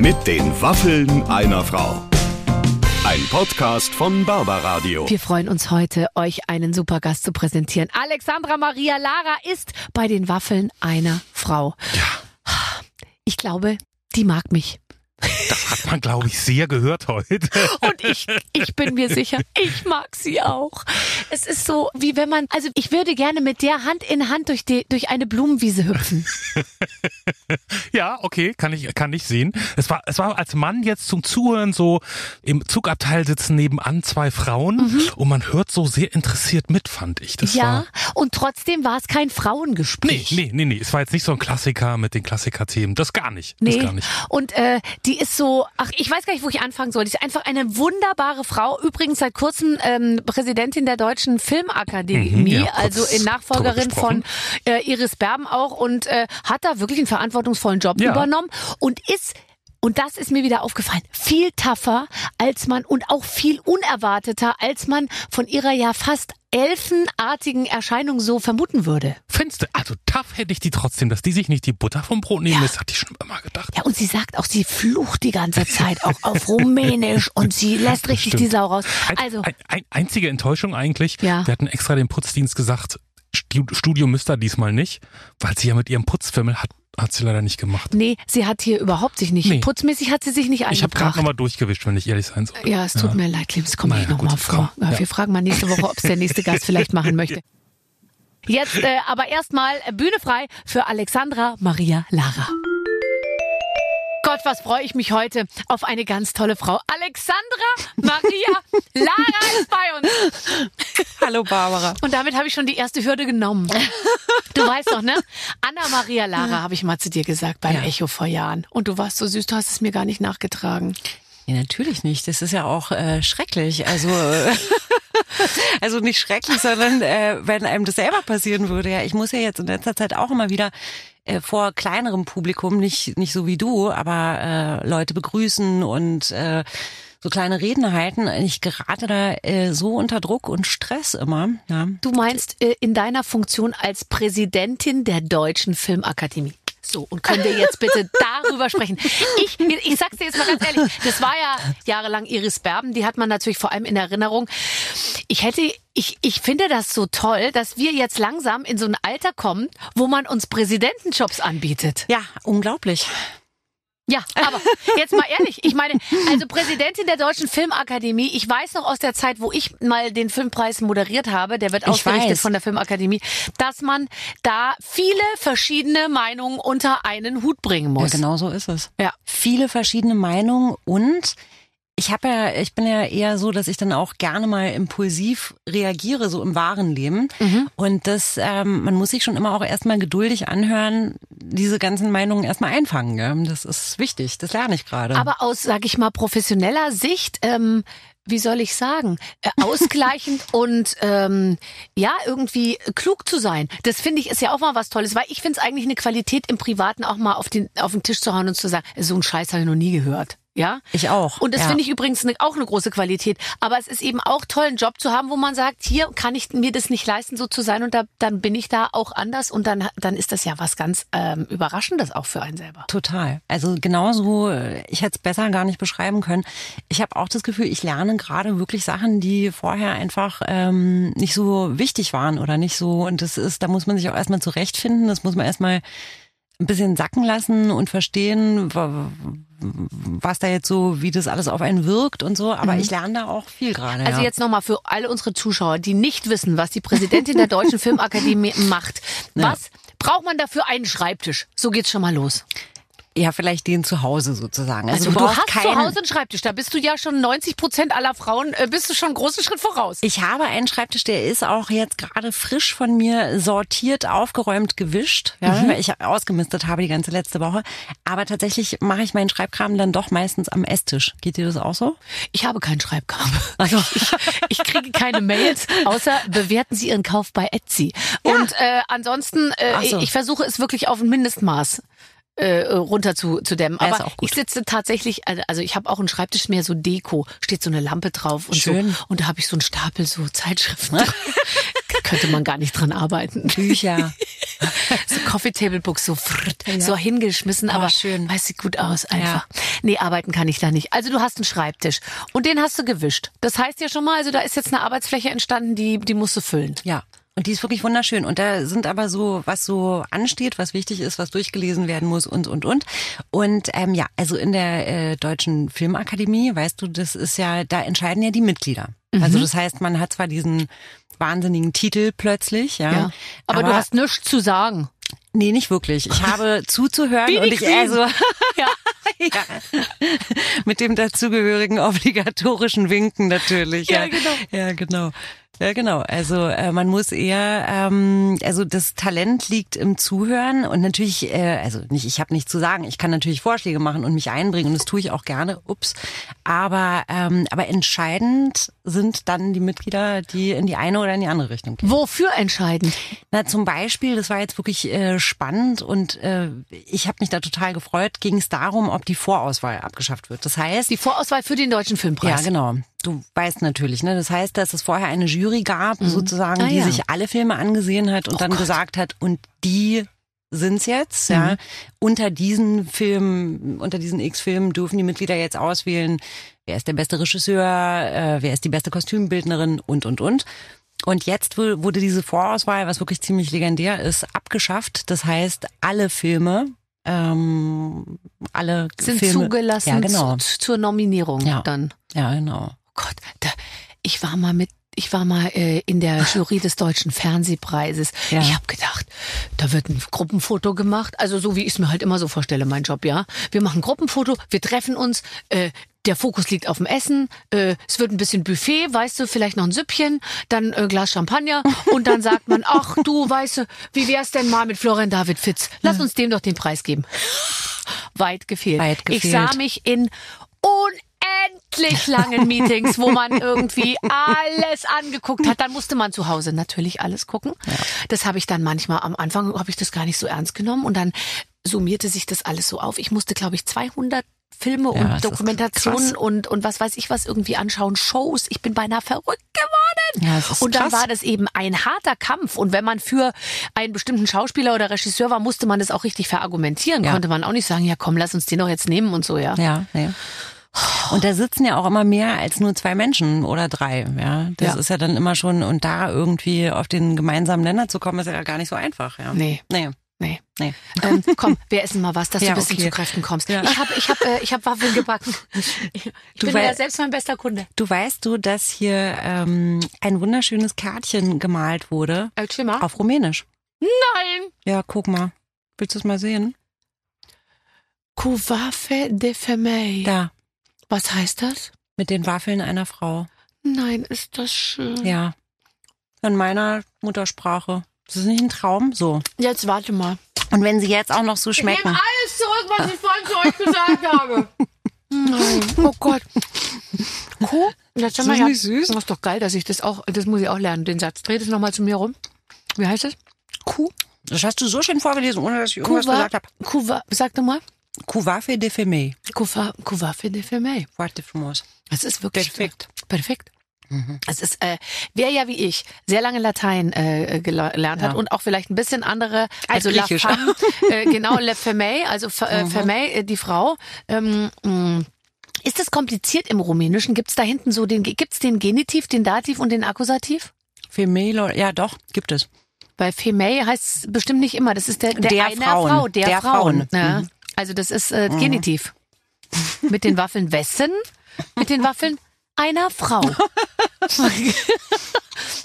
Mit den Waffeln einer Frau. Ein Podcast von Barbaradio. Wir freuen uns heute, euch einen super Gast zu präsentieren. Alexandra Maria Lara ist bei den Waffeln einer Frau. Ja. Ich glaube, die mag mich. Das hat man, glaube ich, sehr gehört heute. Und ich, ich bin mir sicher, ich mag sie auch. Es ist so, wie wenn man, also ich würde gerne mit der Hand in Hand durch, die, durch eine Blumenwiese hüpfen. ja, okay, kann ich, kann ich sehen. Es war, es war als Mann jetzt zum Zuhören so im Zugabteil sitzen nebenan zwei Frauen mhm. und man hört so sehr interessiert mit, fand ich. Das ja, und trotzdem war es kein Frauengespräch. Nee, nee, nee, nee. Es war jetzt nicht so ein Klassiker mit den Klassiker-Themen. Das gar nicht. Nee. Das gar nicht. Und äh, die ist so, ach, ich weiß gar nicht, wo ich anfangen soll. Die ist einfach eine wunderbare Frau. Übrigens seit kurzem ähm, Präsidentin der Deutschen Filmakademie, Mhm, ja, also in Nachfolgerin von äh, Iris Berben auch und äh, hat da wirklich einen verantwortungsvollen Job Ja. übernommen und ist und das ist mir wieder aufgefallen. Viel tougher als man und auch viel unerwarteter, als man von ihrer ja fast elfenartigen Erscheinung so vermuten würde. Findest du, also tough hätte ich die trotzdem, dass die sich nicht die Butter vom Brot nehmen, Ja. das hatte ich schon immer gedacht. Ja, und sie sagt auch, sie flucht die ganze Zeit auch auf Rumänisch und sie lässt richtig stimmt. die Sau raus. Ein, Also, ein, ein, einzige Enttäuschung eigentlich. Ja. Wir hatten extra dem Putzdienst gesagt, Stu- Studio müsste diesmal nicht, weil sie ja mit ihrem Putzfimmel hat, hat sie leider nicht gemacht. nee, sie hat hier überhaupt sich nicht, Nee. putzmäßig hat sie sich nicht Ich habe gerade eingebracht. nochmal durchgewischt, wenn ich ehrlich sein soll. ja, es tut mir leid, Lims, komm Naja, ich nochmal vor. Ja, ja. Wir fragen mal nächste Woche, ob es der nächste Gast vielleicht machen möchte. Jetzt äh, aber erstmal Bühne frei für Alexandra Maria Lara. Gott, was freue ich mich heute auf eine ganz tolle Frau. Alexandra Maria Lara ist bei uns. Hallo Barbara. Und damit habe ich schon die erste Hürde genommen. Du weißt doch, ne? Anna Maria Lara habe ich mal zu dir gesagt beim Ja. Echo vor Jahren. Und du warst so süß, du hast es mir gar nicht nachgetragen. Ja, natürlich nicht. Das ist ja auch äh, schrecklich. Also, äh, also nicht schrecklich, sondern äh, wenn einem das selber passieren würde. Ja, ich muss ja jetzt in letzter Zeit auch immer wieder äh, vor kleinerem Publikum, nicht nicht so wie du, aber äh, Leute begrüßen und äh, so kleine Reden halten. Ich gerate da äh, so unter Druck und Stress immer. Ja. Du meinst äh, in deiner Funktion als Präsidentin der Deutschen Filmakademie. So, und können wir jetzt bitte darüber sprechen? Ich, ich sag's dir jetzt mal ganz ehrlich, das war ja jahrelang Iris Berben, die hat man natürlich vor allem in Erinnerung. Ich hätte, ich, ich finde das so toll, dass wir jetzt langsam in so ein Alter kommen, wo man uns Präsidentenjobs anbietet. ja, unglaublich. Ja, aber jetzt mal ehrlich, ich meine, also Präsidentin der Deutschen Filmakademie, ich weiß noch aus der Zeit, wo ich mal den Filmpreis moderiert habe, der wird Ich ausgerichtet weiß. von der Filmakademie, dass man da viele verschiedene Meinungen unter einen Hut bringen Ja, muss. genau so ist es. Ja. Viele verschiedene Meinungen und ich habe ja, ich bin ja eher so, dass ich dann auch gerne mal impulsiv reagiere, so im wahren Leben. Mhm. Und das, ähm, man muss sich schon immer auch erstmal geduldig anhören, diese ganzen Meinungen erstmal einfangen. Gell? Das ist wichtig, das lerne ich gerade. Aber aus, sag ich mal, professioneller Sicht, ähm, wie soll ich sagen, äh, ausgleichend und ähm, ja, irgendwie klug zu sein. Das finde ich ist ja auch mal was Tolles, weil ich finde es eigentlich eine Qualität im Privaten auch mal auf den, auf den Tisch zu hauen und zu sagen, so einen Scheiß habe ich noch nie gehört. Ja? Ich auch, Und das ja. finde ich übrigens ne, auch eine große Qualität. Aber es ist eben auch toll, einen Job zu haben, wo man sagt, hier kann ich mir das nicht leisten, so zu sein und da, dann bin ich da auch anders und dann, dann ist das ja was ganz ähm, Überraschendes auch für einen selber. Total. Also genauso, äh, ich hätte es besser gar nicht beschreiben können. Ich habe auch das Gefühl, ich lerne gerade wirklich Sachen, die vorher einfach ähm, nicht so wichtig waren oder nicht so. Und das ist, da muss man sich auch erstmal zurechtfinden. Das muss man erstmal ein bisschen sacken lassen und verstehen, wa- was da jetzt so, wie das alles auf einen wirkt und so. Aber ich lerne da auch viel gerade. Also ja. jetzt nochmal für alle unsere Zuschauer, die nicht wissen, was die Präsidentin der Deutschen Filmakademie macht. Was braucht man dafür einen Schreibtisch? So geht's schon mal los. Ja, vielleicht den zu Hause sozusagen. Also, du du brauchst hast zu keinen- Hause einen Schreibtisch. Da bist du ja schon 90 Prozent aller Frauen, äh, bist du schon einen großen Schritt voraus. Ich habe einen Schreibtisch, der ist auch jetzt gerade frisch von mir sortiert, aufgeräumt, gewischt, ja, weil ich ausgemistet habe die ganze letzte Woche. Aber tatsächlich mache ich meinen Schreibkram dann doch meistens am Esstisch. Geht dir das auch so? Ich habe keinen Schreibkram. Also, Ich, ich kriege keine Mails, außer bewerten Sie Ihren Kauf bei Etsy. Und äh, ansonsten, äh, so. ich versuche es wirklich auf ein Mindestmaß äh, runter zu, zu dämmen. Ja, Aber ich sitze tatsächlich, also also ich habe auch einen Schreibtisch mehr so Deko, steht so eine Lampe drauf und Schön. so. Und da habe ich so einen Stapel so Zeitschriften. Könnte man gar nicht dran arbeiten. Bücher. So Coffee Table Book so frrt, so hingeschmissen, Oh, aber schön. weiß sieht gut aus einfach. Nee, arbeiten kann ich da nicht. Also du hast einen Schreibtisch und den hast du gewischt. Das heißt ja schon mal, also da ist jetzt eine Arbeitsfläche entstanden, die die musst du füllen. Ja. Und die ist wirklich wunderschön. Und da sind aber so, was so ansteht, was wichtig ist, was durchgelesen werden muss und, und, und. Und ähm, ja, also in der äh, Deutschen Filmakademie, weißt du, das ist ja, da entscheiden ja die Mitglieder. Also das heißt, man hat zwar diesen wahnsinnigen Titel plötzlich, ja. Ja. Aber, du hast nichts zu sagen. Nee, nicht wirklich. Ich habe zuzuhören und ich also Ja. ja. mit dem dazugehörigen obligatorischen Winken natürlich. Ja, genau. Ja, genau. Ja, genau. Also äh, man muss eher, ähm, also das Talent liegt im Zuhören und natürlich, äh, also nicht, ich habe nichts zu sagen. Ich kann natürlich Vorschläge machen und mich einbringen und das tue ich auch gerne. Ups. Aber ähm, aber entscheidend sind dann die Mitglieder, die in die eine oder in die andere Richtung gehen. Wofür entscheidend? Na, zum Beispiel, das war jetzt wirklich äh, spannend und äh, ich habe mich da total gefreut, ging es darum, ob die Vorauswahl abgeschafft wird. Das heißt, Die Vorauswahl für den Deutschen ja, Filmpreis. genau. Du weißt natürlich, ne? Das heißt, dass es vorher eine Jury gab, sozusagen, Ah, die ja. sich alle Filme angesehen hat und dann gesagt hat, und die sind's jetzt, ja. Unter diesen Filmen, unter diesen X-Filmen dürfen die Mitglieder jetzt auswählen, wer ist der beste Regisseur, äh, wer ist die beste Kostümbildnerin und, und, und. Und jetzt wu- wurde diese Vorauswahl, was wirklich ziemlich legendär ist, abgeschafft. Das heißt, alle Filme, ähm, alle Sind Filme, zugelassen ja, genau. zu, zur Nominierung Ja. dann. Ja, genau. Gott, da, ich war mal mit, ich war mal äh, in der Jury des Deutschen Fernsehpreises. Ja. Ich habe gedacht, da wird ein Gruppenfoto gemacht. Also so wie ich es mir halt immer so vorstelle, mein Job, ja. Wir machen ein Gruppenfoto, wir treffen uns, äh, der Fokus liegt auf dem Essen, äh, es wird ein bisschen Buffet, weißt du, vielleicht noch ein Süppchen, dann äh, Glas Champagner und dann sagt man, ach du, weißt du, wie wär's denn mal mit Florian David Fitz? Lass uns dem doch den Preis geben. Weit gefehlt. Weit Ich gefehlt. sah mich in unendlich langen Meetings, wo man irgendwie alles angeguckt hat. Dann musste man zu Hause natürlich alles gucken. Das habe ich dann manchmal am Anfang habe ich das gar nicht so ernst genommen und dann summierte sich das alles so auf. Ich musste glaube ich 200 Filme Ja, und Dokumentationen und und was weiß ich was irgendwie anschauen, Shows. Ich bin beinahe verrückt geworden. Ja, und dann krass. war das eben ein harter Kampf und wenn man für einen bestimmten Schauspieler oder Regisseur war, musste man das auch richtig verargumentieren. Ja. Konnte man auch nicht sagen, ja komm, lass uns den doch jetzt nehmen und so, ja. Ja, ja. Und da sitzen ja auch immer mehr als nur zwei Menschen oder drei. Ja, das Ja. ist ja dann immer schon und da irgendwie auf den gemeinsamen Nenner zu kommen, ist ja gar nicht so einfach. Ja. Nee. Nee. Nee. Nee. Ähm, komm, wir essen mal was, dass Ja, du ein bisschen okay. zu Kräften kommst. Ja. Ich habe ich hab, äh, ich hab Waffeln gebacken. Ich Du bin ja selbst mein bester Kunde. Du weißt du, dass hier ähm, ein wunderschönes Kärtchen gemalt wurde mal. auf Rumänisch. Nein! Ja, guck mal. Willst du es mal sehen? Couvafe de Femei. Da, Was heißt das? mit den Waffeln einer Frau. Nein, ist das schön. Ja. In meiner Muttersprache. Ist das nicht ein Traum? So. Jetzt warte mal. Und wenn sie jetzt auch noch so schmecken. alles zurück, was ich vorhin zu euch gesagt habe. Nein. Oh Gott. Kuh? Jetzt Ist das ja. nicht süß? Das ist doch geil, dass ich das auch, das muss ich auch lernen, den Satz. Dreh das nochmal zu mir rum. Wie heißt es? Kuh? Das hast du so schön vorgelesen, ohne dass ich irgendwas Kuva, gesagt habe. Kuva, sag doch mal. Couvafe de Femei. Couvafe de Femei. Warte, Fumos. Es ist wirklich Perfekt. Perfekt. Es ist, äh, wer ja wie ich sehr lange Latein äh, gelernt hat Ja. und auch vielleicht ein bisschen andere, also La Griechisch. Femme, äh, genau, Le Femei, also äh, Femei, äh, die Frau. Ähm, mh, ist das kompliziert im Rumänischen? Gibt's da hinten so den, gibt's den Genitiv, den Dativ und den Akkusativ? Femei, ja doch, gibt es. Weil Femei heißt bestimmt nicht immer. Das ist der, der, Der. Frau, der, Der Frauen. Frauen. Mhm. Ja. Also das ist äh, Genitiv. Mit den Waffeln wessen? Mit den Waffeln einer Frau.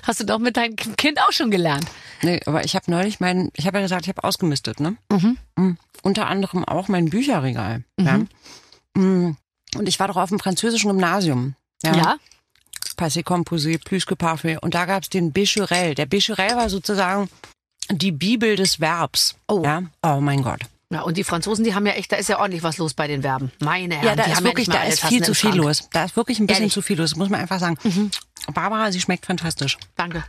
Hast du doch mit deinem Kind auch schon gelernt. Nee, aber ich habe neulich mein, ich habe ja gesagt, ich habe ausgemistet, ne? Mhm. Unter anderem auch mein Bücherregal. Ja? Mhm. Und ich war doch auf dem französischen Gymnasium. Ja. Passé Composé, Plus que Parfait. Und da gab's den Becherel. Der Becherel war sozusagen die Bibel des Verbs. Oh. Ja? Oh mein Gott. Ja, und die Franzosen, die haben ja echt, da ist ja ordentlich was los bei den Verben. Meine Herren, Ja, da die ist haben wirklich, ja da ist viel im zu viel los. Da ist wirklich ein bisschen Ehrlich? zu viel los, muss man einfach sagen. Barbara, sie schmeckt fantastisch. Danke.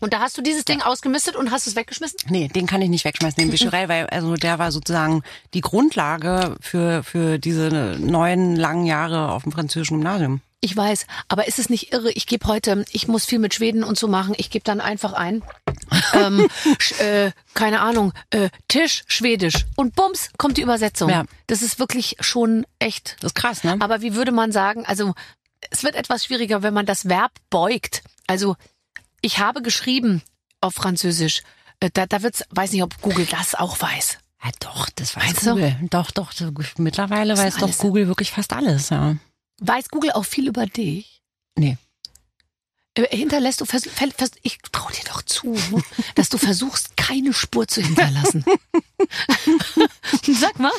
Und da hast du dieses Ding ausgemistet und hast es weggeschmissen? Nee, den kann ich nicht wegschmeißen, den Becherel, weil also der war sozusagen die Grundlage für, für diese neun langen Jahre auf dem französischen Gymnasium. Ich weiß, aber ist es nicht irre? Ich gebe heute, ich muss viel mit Schweden und so machen. Ich gebe dann einfach ein, ähm, äh, keine Ahnung, äh, Tisch Schwedisch und bums kommt die Übersetzung. Ja. Das ist wirklich schon echt. Das ist krass, ne? Aber wie würde man sagen? Also es wird etwas schwieriger, wenn man das Verb beugt. Also ich habe geschrieben auf Französisch. Äh, Da, da wird's, weiß nicht, ob Google das auch weiß. Ja, doch, das weiß du? Google. Doch, doch. so- Mittlerweile weiß doch Google wirklich fast alles, ja. Weiß Google auch viel über dich? Nee. Äh, Hinterlässt du, ich traue dir doch zu, ne, dass du versuchst, keine Spur zu hinterlassen. Sag mal,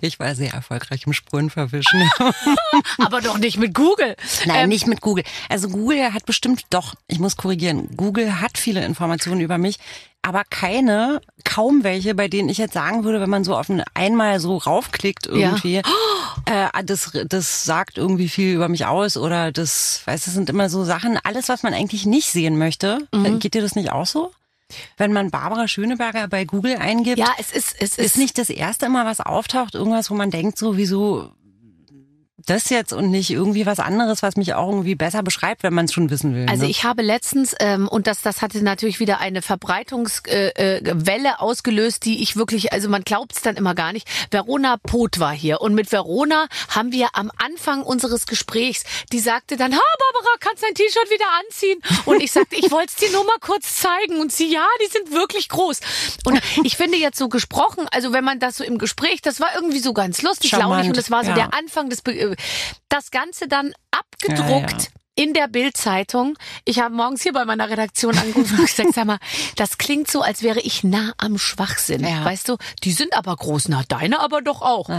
Ich war sehr erfolgreich im Spuren verwischen. aber doch nicht mit Google. Nein, Ähm, nicht mit Google. Also Google hat bestimmt doch, ich muss korrigieren, Google hat viele Informationen über mich, aber keine, kaum welche, bei denen ich jetzt sagen würde, wenn man so auf ein einmal so raufklickt irgendwie, äh, das, das sagt irgendwie viel über mich aus oder das, weißt du, sind immer so Sachen, alles, was man eigentlich nicht sehen möchte. Mhm. Geht dir das nicht auch so? Wenn man Barbara Schöneberger bei Google eingibt, Ja, es ist, es ist, ist nicht das erste Mal, was auftaucht, irgendwas, wo man denkt, so, wieso das jetzt und nicht irgendwie was anderes, was mich auch irgendwie besser beschreibt, wenn man es schon wissen will. Also ne? ich habe letztens, ähm, und das, das hatte natürlich wieder eine Verbreitungswelle äh, äh, ausgelöst, die ich wirklich, also man glaubt es dann immer gar nicht. Verona Poth war hier und mit Verona haben wir am Anfang unseres Gesprächs, die sagte dann, ha Barbara, kannst dein T-Shirt wieder anziehen? Und ich sagte, ich wollte es dir nur mal kurz zeigen. Und sie, ja, die sind wirklich groß. Und ich finde jetzt so gesprochen, also wenn man das so im Gespräch, das war irgendwie so ganz lustig, Charmant, launig und das war so ja. der Anfang des, Be äh, das Ganze dann abgedruckt Ja, ja. in der Bildzeitung. Ich habe morgens hier bei meiner Redaktion angerufen und gesagt, sag mal, das klingt so, als wäre ich nah am Schwachsinn. Ja. Weißt du, die sind aber groß, na deine aber doch auch.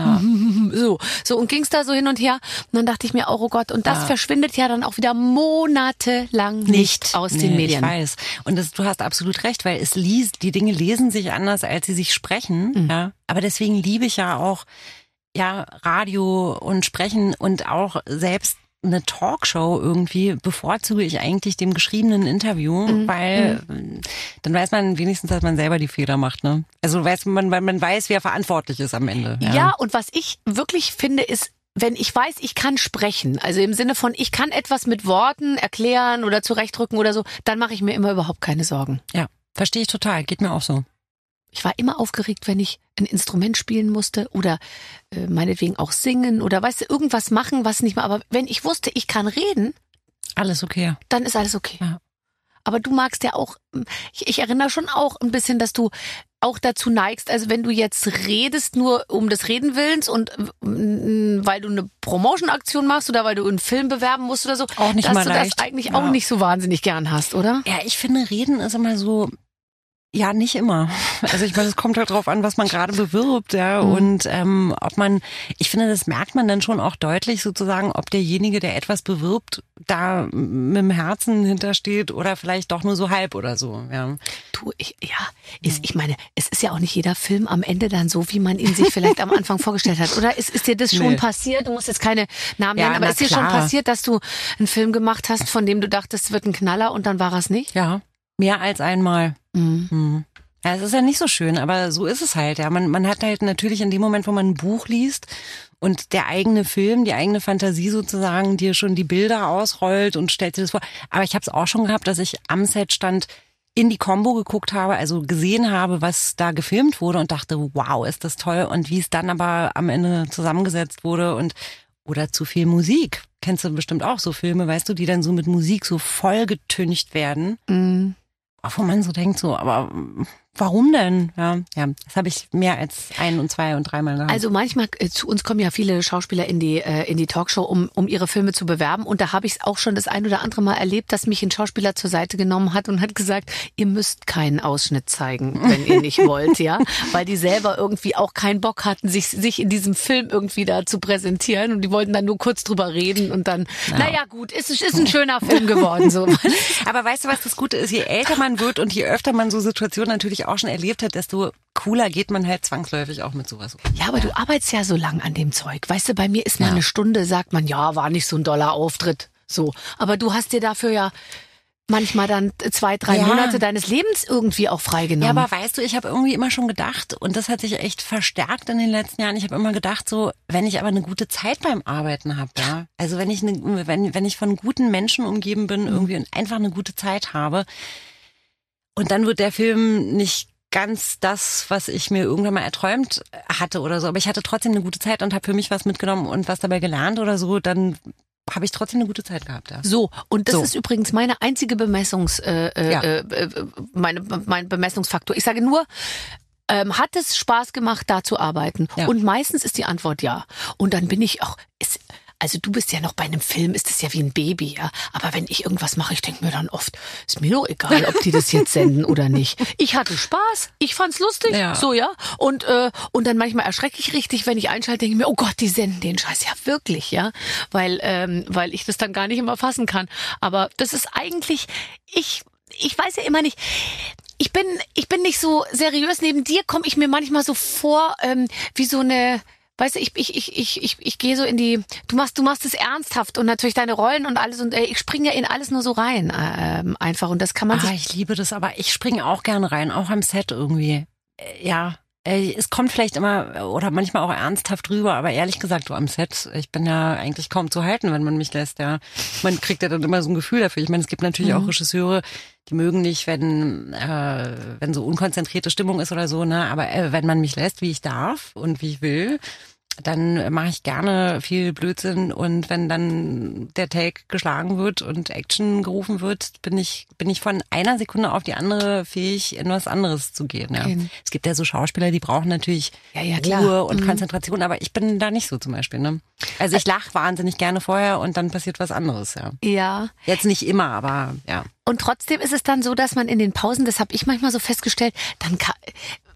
So, so und ging's da so hin und her. Und dann dachte ich mir, oh Gott, und das verschwindet ja dann auch wieder monatelang nicht, aus den Nee, Medien. Ich weiß. Und das, du hast absolut recht, weil es liest, die Dinge lesen sich anders, als sie sich sprechen. Mhm. Ja. Aber deswegen liebe ich ja auch ja Radio und Sprechen und auch selbst eine Talkshow irgendwie bevorzuge ich eigentlich dem geschriebenen Interview, Mhm. weil äh, dann weiß man wenigstens, dass man selber die Fehler macht. Ne? Also weiß man, man man weiß, wer verantwortlich ist am Ende. Ja. und was ich wirklich finde, ist, wenn ich weiß, ich kann sprechen, also im Sinne von, ich kann etwas mit Worten erklären oder zurechtrücken oder so, dann mache ich mir immer überhaupt keine Sorgen. ja, verstehe ich total. Geht mir auch so. Ich war immer aufgeregt, wenn ich ein Instrument spielen musste oder äh, meinetwegen auch singen oder weißt du, irgendwas machen, was nicht mehr. Aber wenn ich wusste, ich kann reden, Alles okay. dann ist alles okay. Ja. Aber du magst ja auch, ich, ich erinnere schon auch ein bisschen, dass du auch dazu neigst, also wenn du jetzt redest nur um des Reden willens und weil du eine Promotion-Aktion machst oder weil du einen Film bewerben musst oder so, Auch nicht dass mal du leicht. das eigentlich Ja. auch nicht so wahnsinnig gern hast, oder? Ja, ich finde, Reden ist immer so. Ja, nicht immer. Also ich meine, es kommt halt drauf an, was man gerade bewirbt, ja. Mhm. Und ähm, ob man, ich finde, das merkt man dann schon auch deutlich sozusagen, ob derjenige, der etwas bewirbt, da mit dem Herzen hintersteht oder vielleicht doch nur so halb oder so. Ja. Du, ich, ja, ist, ich meine, es ist ja auch nicht jeder Film am Ende dann so, wie man ihn sich vielleicht am Anfang vorgestellt hat. Oder ist, ist dir das schon Nee. passiert? Du musst jetzt keine Namen Ja, nennen, aber ist dir schon klar. passiert, dass du einen Film gemacht hast, von dem du dachtest, es wird ein Knaller und dann war es nicht? Ja, mehr als einmal. Mhm. Hm. Ja, es ist ja nicht so schön, aber so ist es halt. Ja, man, man hat halt natürlich in dem Moment, wo man ein Buch liest und der eigene Film, die eigene Fantasie sozusagen, dir schon die Bilder ausrollt und stellt dir das vor. Aber ich habe es auch schon gehabt, dass ich am Set stand, in die Combo geguckt habe, also gesehen habe, was da gefilmt wurde und dachte, wow, ist das toll. Und wie es dann aber am Ende zusammengesetzt wurde und oder zu viel Musik. Kennst du bestimmt auch so Filme, weißt du, die dann so mit Musik so vollgetüncht werden Mhm. Wo man so denkt, so, aber warum denn? Ja, ja, das habe ich mehr als ein und zwei und dreimal gehabt. Also manchmal äh, zu uns kommen ja viele Schauspieler in die äh, in die Talkshow, um um ihre Filme zu bewerben und da habe ich es auch schon das ein oder andere Mal erlebt, dass mich ein Schauspieler zur Seite genommen hat und hat gesagt, ihr müsst keinen Ausschnitt zeigen, wenn ihr nicht wollt, ja, weil die selber irgendwie auch keinen Bock hatten, sich sich in diesem Film irgendwie da zu präsentieren und die wollten dann nur kurz drüber reden und dann, naja gut, ist ist ein schöner Film geworden so. aber weißt du, was das Gute ist? Je älter man wird und je öfter man so Situationen natürlich auch schon erlebt hat, desto cooler geht man halt zwangsläufig auch mit sowas um. Ja, aber du arbeitest ja so lang an dem Zeug. Weißt du, bei mir ist mal Ja. eine Stunde, sagt man, ja, war nicht so ein doller Auftritt. So. Aber du hast dir dafür ja manchmal dann zwei, drei Ja. Monate deines Lebens irgendwie auch Ja, freigenommen. aber weißt du, ich habe irgendwie immer schon gedacht, und das hat sich echt verstärkt in den letzten Jahren, ich habe immer gedacht, so, wenn ich aber eine gute Zeit beim Arbeiten habe, ja. Also wenn ich eine, wenn, wenn ich von guten Menschen umgeben bin, irgendwie und einfach eine gute Zeit habe, und dann wird der Film nicht ganz das, was ich mir irgendwann mal erträumt hatte oder so, aber ich hatte trotzdem eine gute Zeit und habe für mich was mitgenommen und was dabei gelernt oder so, dann habe ich trotzdem eine gute Zeit gehabt, ja. So, und das So. ist übrigens meine einzige Bemessungs, äh, äh, Ja. äh, äh, meine, mein Bemessungsfaktor. Ich sage nur, ähm, hat es Spaß gemacht, da zu arbeiten? Ja. Und meistens ist die Antwort ja. Und dann bin ich auch, ist, also du bist ja noch bei einem Film, ist das ja wie ein Baby, ja. Aber wenn ich irgendwas mache, ich denke mir dann oft, ist mir doch egal, ob die das jetzt senden oder nicht. Ich hatte Spaß, ich fand's lustig, Ja. so ja. Und äh, und dann manchmal erschrecke ich richtig, wenn ich einschalte, denke ich mir, oh Gott, die senden den Scheiß ja wirklich, ja, weil ähm, weil ich das dann gar nicht immer fassen kann. Aber das ist eigentlich, ich ich weiß ja immer nicht. Ich bin ich bin nicht so seriös. Neben dir komme ich mir manchmal so vor ähm, wie so eine Weißt du, ich, ich, ich, ich, ich, ich gehe so in die, du machst, du machst es ernsthaft und natürlich deine Rollen und alles und äh, ich springe ja in alles nur so rein, ähm, einfach und das kann man Ah, ich liebe das, aber ich springe auch gerne rein, auch am Set irgendwie. Äh, Ja, es kommt vielleicht immer oder manchmal auch ernsthaft rüber, aber ehrlich gesagt, du am Set, ich bin ja eigentlich kaum zu halten, wenn man mich lässt. Ja, man kriegt ja dann immer so ein Gefühl dafür. Ich meine, es gibt natürlich auch Regisseure, die mögen nicht, wenn äh, wenn so unkonzentrierte Stimmung ist oder so, ne. Aber äh, wenn man mich lässt, wie ich darf und wie ich will, dann mache ich gerne viel Blödsinn und wenn dann der Take geschlagen wird und Action gerufen wird, bin ich bin ich von einer Sekunde auf die andere fähig, in was anderes zu gehen. Ja. Okay. Es gibt ja so Schauspieler, die brauchen natürlich Ja, ja, klar. Ruhe und Mhm. Konzentration, aber ich bin da nicht so zum Beispiel. Ne? Also ich lache wahnsinnig gerne vorher und dann passiert was anderes. Ja. ja. Jetzt nicht immer, aber ja. Und trotzdem ist es dann so, dass man in den Pausen, das habe ich manchmal so festgestellt, dann kann,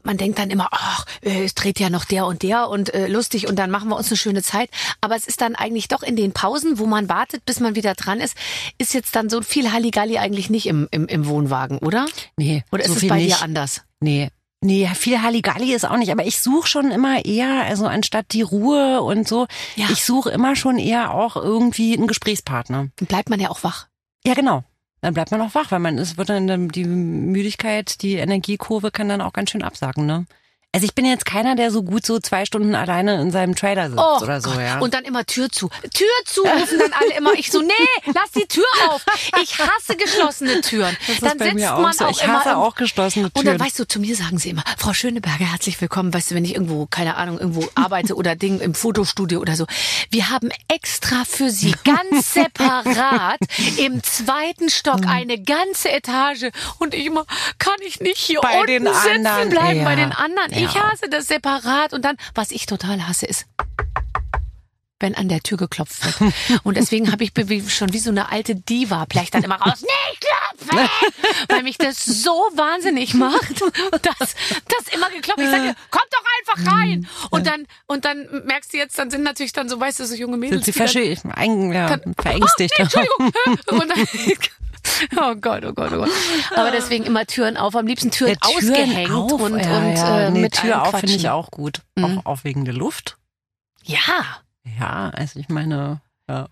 man denkt dann immer, ach, äh, es dreht ja noch der und der und äh, lustig und dann machen wir uns eine schöne Zeit. Aber es ist dann eigentlich doch in den Pausen, wo man wartet, bis man wieder dran ist, ist jetzt dann so viel Halligalli eigentlich nicht im, im, im Wohnwagen, oder? Nee, Oder so ist es bei nicht. dir anders? Nee. Nee, viel Halligalli ist auch nicht, aber ich suche schon immer eher, also anstatt die Ruhe und so, Ja. ich suche immer schon eher auch irgendwie einen Gesprächspartner. Dann bleibt man ja auch wach. Ja, genau. Dann bleibt man auch wach, weil man ist, wird dann die Müdigkeit, die Energiekurve kann dann auch ganz schön absagen, ne? Also ich bin jetzt keiner, der so gut so zwei Stunden alleine in seinem Trailer sitzt Oh oder so, Gott. ja. Und dann immer Tür zu. Tür zu rufen dann alle immer. Ich so, nee, lass die Tür auf. Ich hasse geschlossene Türen. dann sitzt mir man auch so. auch Ich immer hasse im- auch geschlossene Und dann Türen. weißt du, zu mir sagen sie immer, Frau Schöneberger, herzlich willkommen. Weißt du, wenn ich irgendwo, keine Ahnung, irgendwo arbeite oder Ding im Fotostudio oder so. Wir haben extra für Sie ganz separat im zweiten Stock eine ganze Etage. Und ich immer, kann ich nicht hier Bei unten sitzen anderen, bleiben ja. bei den anderen? Ich hasse das separat. Und dann, was ich total hasse, ist, wenn an der Tür geklopft wird. Und deswegen habe ich schon wie so eine alte Diva, vielleicht dann immer raus, nicht klopfen! Weil mich das so wahnsinnig macht, dass das immer geklopft wird. Ich sage, komm doch einfach rein! Und dann, und dann merkst du jetzt, dann sind natürlich dann so, weißt du, so junge Mädels. Sind sie die dann- verschä- ein, ja, verängstigt. Oh, nee, Entschuldigung. Und dann, oh Gott, oh Gott, oh Gott. Aber deswegen immer Türen auf, am liebsten Türen, Ja, Türen ausgehängt auf, und, ja, und ja. äh, nee, mit Tür auf finde ich auch gut. Mhm. Auch, auch wegen der Luft. Ja. Ja, also ich meine, ja.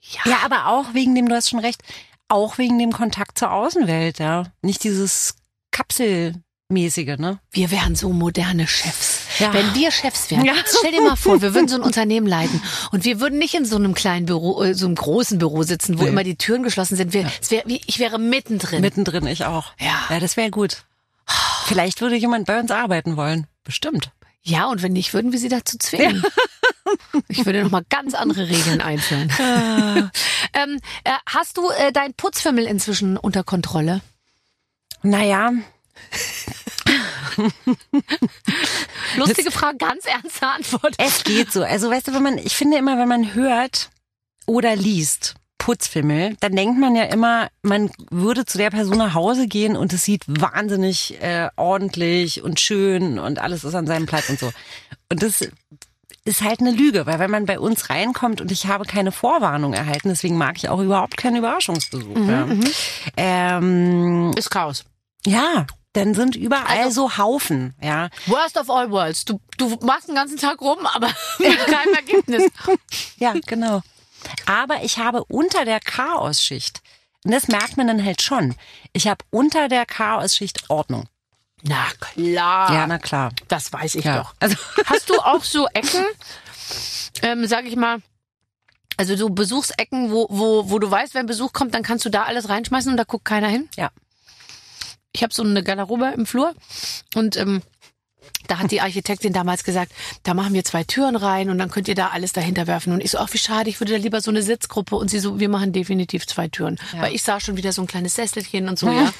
Ja. Ja, aber auch wegen dem, du hast schon recht, auch wegen dem Kontakt zur Außenwelt, ja. Nicht dieses Kapselmäßige, ne? Wir wären so moderne Chefs. Ja. Wenn wir Chefs wären, Ja. stell dir mal vor, wir würden so ein Unternehmen leiten und wir würden nicht in so einem kleinen Büro, äh, so einem großen Büro sitzen, wo Nee. immer die Türen geschlossen sind. Wir, wär, ich wäre mittendrin. Mittendrin ich auch. Ja. Ja, das wäre gut. Vielleicht würde jemand bei uns arbeiten wollen. Bestimmt. ja, und wenn nicht, würden wir sie dazu zwingen. Ich würde noch mal ganz andere Regeln einführen. ähm, äh, hast du äh, dein Putzfimmel inzwischen unter Kontrolle? Naja, Lustige Frage, ganz ernste Antwort. es geht so. Also weißt du, wenn man, ich finde immer, wenn man hört oder liest, Putzfimmel, dann denkt man ja immer, man würde zu der Person nach Hause gehen und es sieht wahnsinnig äh, ordentlich und schön und alles ist an seinem Platz und so. Und das ist halt eine Lüge, weil wenn man bei uns reinkommt und ich habe keine Vorwarnung erhalten, deswegen mag ich auch überhaupt keinen Überraschungsbesuch. ja. Ähm, Ist Chaos. ja, dann sind überall Also- so Haufen, ja. Worst of all worlds. Du, du machst den ganzen Tag rum, aber mit keinem Ergebnis. Ja, genau. Aber ich habe unter der Chaosschicht Und das merkt man dann halt schon. Ich habe unter der Chaos-Schicht Ordnung. Na klar. Ja, na klar. Das weiß ich Ja. doch. Also, Hast du auch so Ecken, ähm, sag ich mal, also so Besuchsecken, wo, wo, wo du weißt, wenn Besuch kommt, dann kannst du da alles reinschmeißen und da guckt keiner hin? Ja. Ich habe so eine Garderobe im Flur und ähm, da hat die Architektin damals gesagt, da machen wir zwei Türen rein und dann könnt ihr da alles dahinter werfen. Und ich so, ach wie schade, ich würde da lieber so eine Sitzgruppe. Und sie so, wir machen definitiv zwei Türen. Ja. Weil ich sah schon wieder so ein kleines Sesselchen und so, ja.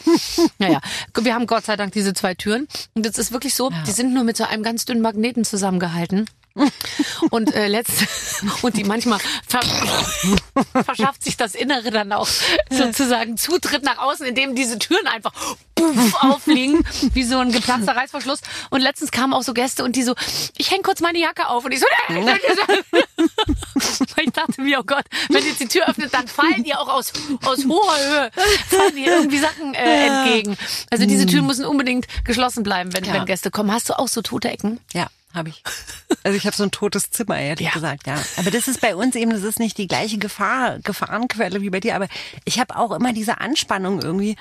naja, wir haben Gott sei Dank diese zwei Türen. Und es ist wirklich so, die sind nur mit so einem ganz dünnen Magneten zusammengehalten. Und äh, letzt und die manchmal ver verschafft sich das Innere dann auch sozusagen Zutritt nach außen, indem diese Türen einfach puff, aufliegen, wie so ein geplatzter Reißverschluss. Und letztens kamen auch so Gäste und die so, ich häng kurz meine Jacke auf und ich so, nee, nee, nee. ich dachte mir, oh Gott, wenn jetzt die Tür öffnet, dann fallen die auch aus, aus hoher Höhe, fallen die irgendwie Sachen äh, entgegen. Also diese Türen müssen unbedingt geschlossen bleiben, wenn, Ja. wenn Gäste kommen. Hast du auch so tote Ecken? ja, habe ich. Also ich habe so ein totes Zimmer, ehrlich Ja. gesagt, ja. Aber das ist bei uns eben, das ist nicht die gleiche Gefahr, Gefahrenquelle wie bei dir, aber ich habe auch immer diese Anspannung irgendwie.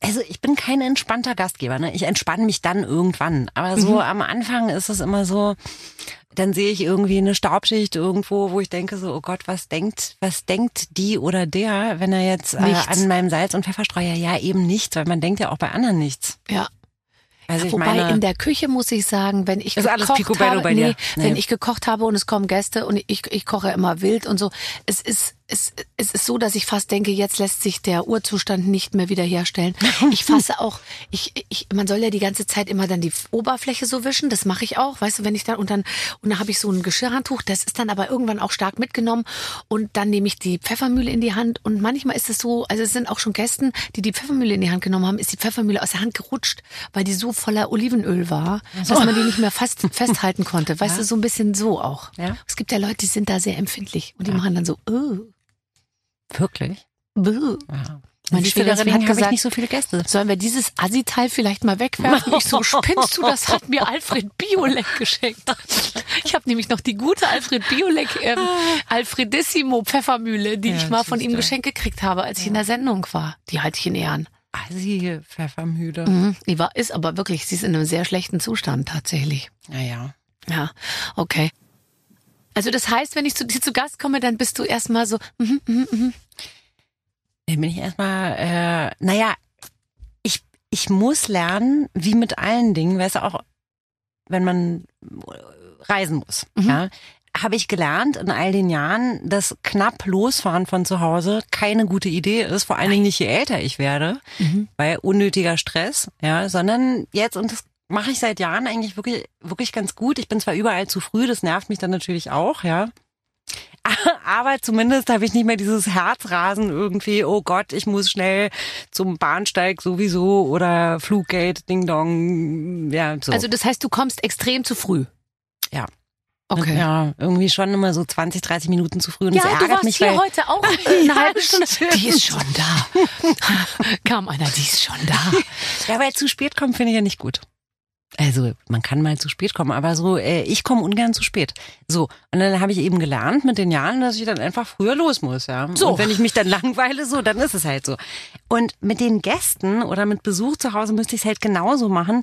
Also ich bin kein entspannter Gastgeber, ne? Ich entspanne mich dann irgendwann. Aber so am Anfang ist es immer so, dann sehe ich irgendwie eine Staubschicht irgendwo, wo ich denke so, oh Gott, was denkt, was denkt die oder der, wenn er jetzt äh, an meinem Salz- und Pfefferstreuer, ja eben nichts, weil man denkt ja auch bei anderen nichts. Ja. Also ich Wobei meine, in der Küche muss ich sagen, wenn ich Ist alles gekocht Picobello habe, bei dir? nee, Nee. wenn ich gekocht habe und es kommen Gäste und ich, ich koche immer wild und so, es ist es, es ist so, dass ich fast denke, jetzt lässt sich der Urzustand nicht mehr wiederherstellen. Ich fasse auch, ich, ich, man soll ja die ganze Zeit immer dann die Oberfläche so wischen, das mache ich auch, weißt du, wenn ich dann und dann und dann habe ich so ein Geschirrhandtuch, das ist dann aber irgendwann auch stark mitgenommen und dann nehme ich die Pfeffermühle in die Hand und manchmal ist es so, also es sind auch schon Gästen, die die Pfeffermühle in die Hand genommen haben, ist die Pfeffermühle aus der Hand gerutscht, weil die so voller Olivenöl war, dass man die nicht mehr fast festhalten konnte. Weißt du, so ein bisschen so auch. Ja. Es gibt ja Leute, die sind da sehr empfindlich und die machen dann so, oh, wirklich. buh. Ja. Meine Schwägerin hat gesagt, nicht so viele Gäste. Sollen wir dieses Assi-Teil vielleicht mal wegwerfen? Ich so, spinnst du, das hat mir Alfred Biolek geschenkt. Ich habe nämlich noch die gute Alfred Biolek ähm, Alfredissimo Pfeffermühle, die Ja, ich mal von ihm geschenkt gekriegt habe, als ich in der Sendung war. Die halte ich in Ehren. Assi, Pfeffermühle. Mhm. Die war, ist aber wirklich, sie ist in einem sehr schlechten Zustand tatsächlich. Naja. Ja, okay. Also das heißt, wenn ich zu dir zu Gast komme, dann bist du erstmal so, mhm, mhm, mhm. Dann bin ich erstmal, äh, naja, ich, ich muss lernen, wie mit allen Dingen, weißt du, auch wenn man reisen muss, Mhm. ja, habe ich gelernt in all den Jahren, dass knapp losfahren von zu Hause keine gute Idee ist, vor allen Dingen nicht je älter ich werde, Mhm. weil unnötiger Stress, ja, sondern jetzt, und das mache ich seit Jahren eigentlich wirklich, wirklich ganz gut. Ich bin zwar überall zu früh, das nervt mich dann natürlich auch, ja. Aber zumindest habe ich nicht mehr dieses Herzrasen irgendwie, oh Gott, ich muss schnell zum Bahnsteig sowieso oder Fluggate, Ding Dong, ja, so. Also das heißt, du kommst extrem zu früh. Ja. Okay. Ja, irgendwie schon immer so 20, 30 Minuten zu früh und Ja, das du ärgert warst mich, hier heute auch eine halbe Stunde. Die ist schon da. Kam einer, die ist schon da. Ja, weil zu spät kommen finde ich ja nicht gut. Also man kann mal zu spät kommen, aber so, äh, ich komme ungern zu spät. So, und dann habe ich eben gelernt mit den Jahren, dass ich dann einfach früher los muss, ja. So. Und wenn ich mich dann langweile, so, dann ist es halt so. Und mit den Gästen oder mit Besuch zu Hause müsste ich es halt genauso machen.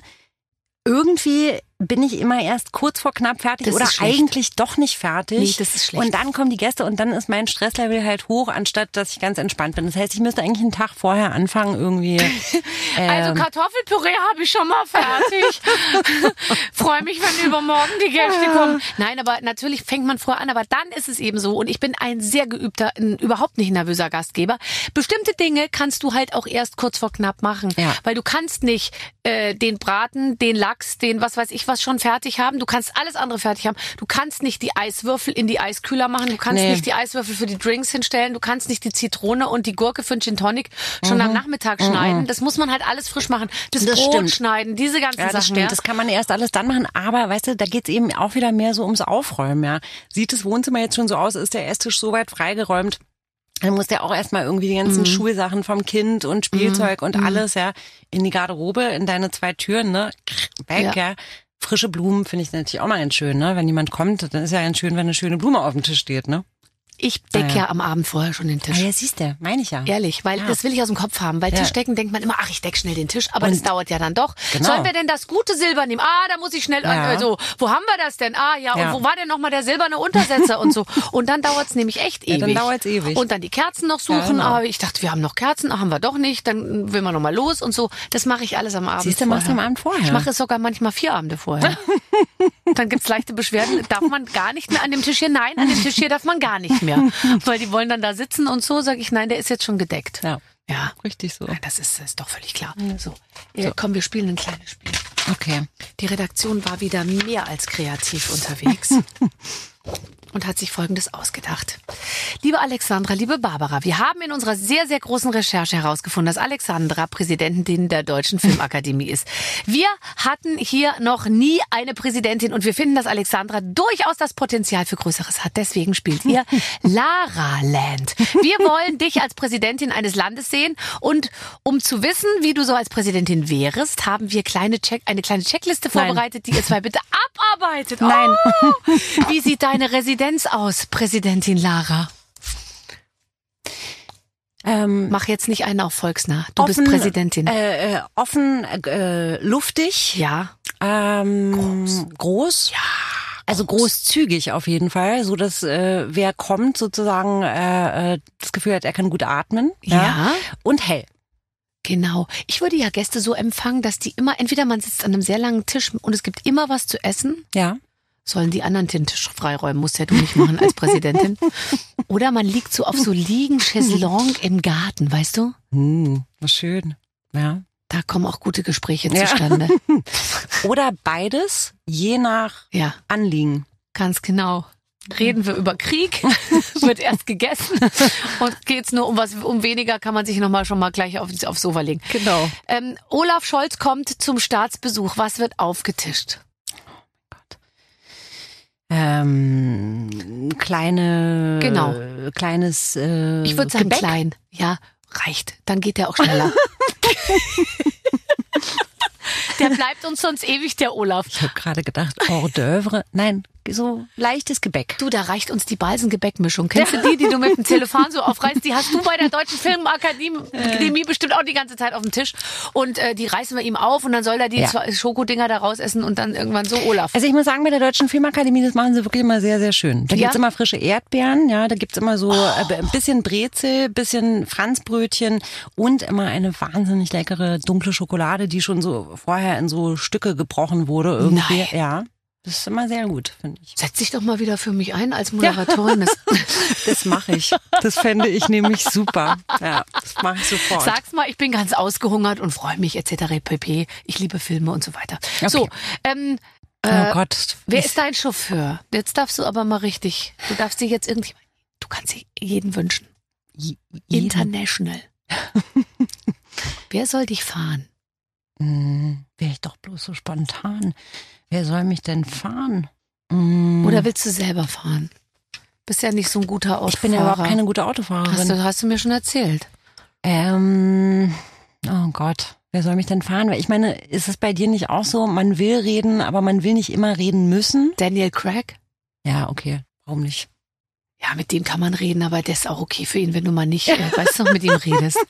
Irgendwie bin ich immer erst kurz vor knapp fertig Das oder eigentlich doch nicht fertig. Nee, das ist schlecht. Und dann kommen die Gäste und dann ist mein Stresslevel halt hoch, anstatt dass ich ganz entspannt bin. Das heißt, ich müsste eigentlich einen Tag vorher anfangen, irgendwie. Also ähm, Kartoffelpüree habe ich schon mal fertig. Freue mich, wenn übermorgen die Gäste kommen. Nein, aber natürlich fängt man vorher an, aber dann ist es eben so. Und ich bin ein sehr geübter, ein überhaupt nicht nervöser Gastgeber. Bestimmte Dinge kannst du halt auch erst kurz vor knapp machen. Ja. Weil du kannst nicht äh, den Braten, den Lachs, den was weiß ich was schon fertig haben. Du kannst alles andere fertig haben. Du kannst nicht die Eiswürfel in die Eiskühler machen. Du kannst Nee. nicht die Eiswürfel für die Drinks hinstellen. Du kannst nicht die Zitrone und die Gurke für den Gin Tonic schon am Nachmittag schneiden. Das muss man halt alles frisch machen. Das, Mhm. Das Brot stimmt. schneiden, diese ganzen Ja, das Sachen. stimmt. Ja. Das kann man erst alles dann machen. Aber weißt du, da geht's eben auch wieder mehr so ums Aufräumen. Ja. Sieht das Wohnzimmer jetzt schon so aus? Ist der Esstisch soweit freigeräumt? Dann muss der auch erstmal irgendwie die Mhm. ganzen Schulsachen vom Kind und Spielzeug und alles, ja, in die Garderobe, in deine zwei Türen, ne? Weg, Ja. ja. Frische Blumen finde ich natürlich auch mal ganz schön, ne? Wenn jemand kommt, dann ist ja ganz schön, wenn eine schöne Blume auf dem Tisch steht, ne? Ich decke Ah, ja. ja. am Abend vorher schon den Ah, Tisch. ja, siehst du, meine ich ja. Ehrlich, weil Ja. das will ich aus dem Kopf haben. Weil Ja. Tischdecken denkt man immer, ach, ich deck schnell den Tisch, aber Und- das dauert ja dann doch. Genau. Sollen wir denn das gute Silber nehmen? Ah, da muss ich schnell, Ja. äh, so, wo haben wir das denn? Ah, ja, und wo war denn nochmal der silberne Untersetzer und so. Und dann dauert's nämlich echt ewig. dann dauert's ewig. Und dann die Kerzen noch suchen, genau. aber ich dachte, wir haben noch Kerzen, ah, haben wir doch nicht, dann will man nochmal los und so. Das mache ich alles am Abend Siehst du, machst du am Abend vorher. Ich mache es sogar manchmal vier Abende vorher. dann gibt's leichte Beschwerden, darf man gar nicht mehr an dem Tisch hier, nein, an dem Tisch hier darf man gar nicht mehr. Weil die wollen dann da sitzen und so, sage ich, nein, der ist jetzt schon gedeckt. Ja, Ja. richtig so. Nein, das ist, das ist doch völlig klar. So. Äh, Komm, wir spielen ein kleines Spiel. Okay. Die Redaktion war wieder mehr als kreativ unterwegs. Und hat sich Folgendes ausgedacht. Liebe Alexandra, liebe Barbara, wir haben in unserer sehr, sehr großen Recherche herausgefunden, dass Alexandra Präsidentin der Deutschen Filmakademie ist. Wir hatten hier noch nie eine Präsidentin und wir finden, dass Alexandra durchaus das Potenzial für Größeres hat. Deswegen spielt ihr Lara Land. Wir wollen dich als Präsidentin eines Landes sehen und um zu wissen, wie du so als Präsidentin wärest, haben wir kleine Check eine kleine Checkliste Nein. vorbereitet, die ihr zwei bitte abarbeitet. Nein. Oh, wie sieht deine Residenz aus, Präsidentin Lara? Ähm, Mach jetzt nicht einen auf Volksnah. Du bist offen, Präsidentin. Äh, äh, offen, äh, luftig, ja. ähm, groß. Ja. Also großzügig auf jeden Fall, so dass äh, wer kommt sozusagen äh, äh, das Gefühl hat, er kann gut atmen. Ja. Und hell. Genau. Ich würde ja Gäste so empfangen, dass die immer, entweder man sitzt an einem sehr langen Tisch und es gibt immer was zu essen. Ja. Sollen die anderen den Tisch freiräumen, musst ja du nicht machen als Präsidentin. Oder man liegt so auf so Liegen, Chaiselong im Garten, weißt du? Hm, was schön. Ja. Da kommen auch gute Gespräche Ja. zustande. Oder beides, je nach Ja, Anliegen. ganz genau. Reden wir über Krieg, wird erst gegessen und geht's nur um was, um weniger kann man sich nochmal schon mal gleich auf, aufs Sofa legen. Genau. Ähm, Olaf Scholz kommt zum Staatsbesuch. Was wird aufgetischt? Ähm, kleine, Genau. kleines äh, Ich würde sagen Gebäck. klein. Ja, reicht. Dann geht der auch schneller. der bleibt uns sonst ewig, der Olaf. Ich habe gerade gedacht, Hors d'oeuvre. Nein, so leichtes Gebäck. Du, da reicht uns die Balsen-Gebäckmischung. Kennst du die, die du mit dem Telefon so aufreißt? Die hast du bei der Deutschen Filmakademie Akademie bestimmt auch die ganze Zeit auf dem Tisch. Und äh, die reißen wir ihm auf und dann soll er die Ja. Schokodinger da raus essen und dann irgendwann so Olaf. Also ich muss sagen, bei der Deutschen Filmakademie, das machen sie wirklich immer sehr, sehr schön. Da Ja? Oh. gibt's immer frische Erdbeeren, ja, da gibt's immer so äh, ein bisschen Brezel, bisschen Franzbrötchen und immer eine wahnsinnig leckere dunkle Schokolade, die schon so vorher in so Stücke gebrochen wurde irgendwie. Nein. Ja. Das ist immer sehr gut, finde ich. Setz dich doch mal wieder für mich ein als Moderatorin. Das- Das mache ich. Das fände ich nämlich super. Ja, das mache ich sofort. Sag's mal, ich bin ganz ausgehungert und freue mich etc. pp. Ich liebe Filme und so weiter. So, ähm, oh Gott. wer ist dein Chauffeur? Jetzt darfst du aber mal richtig. Du darfst dir jetzt irgendwie. Du kannst dir jeden wünschen. jeden- International. wer soll dich fahren? Hm, Wäre ich doch bloß so spontan. Wer soll mich denn fahren? Hm, Oder willst du selber fahren? Bist ja nicht so ein guter Autofahrer. ich bin ja überhaupt keine gute Autofahrerin. Hast du, hast du mir schon erzählt. Ähm, oh Gott, wer soll mich denn fahren? Weil ich meine, ist es bei dir nicht auch so, man will reden, aber man will nicht immer reden müssen? Daniel Craig? Ja, okay, warum nicht? Ja, mit dem kann man reden, aber der ist auch okay für ihn, wenn du mal nicht, äh, weißt du, mit ihm redest.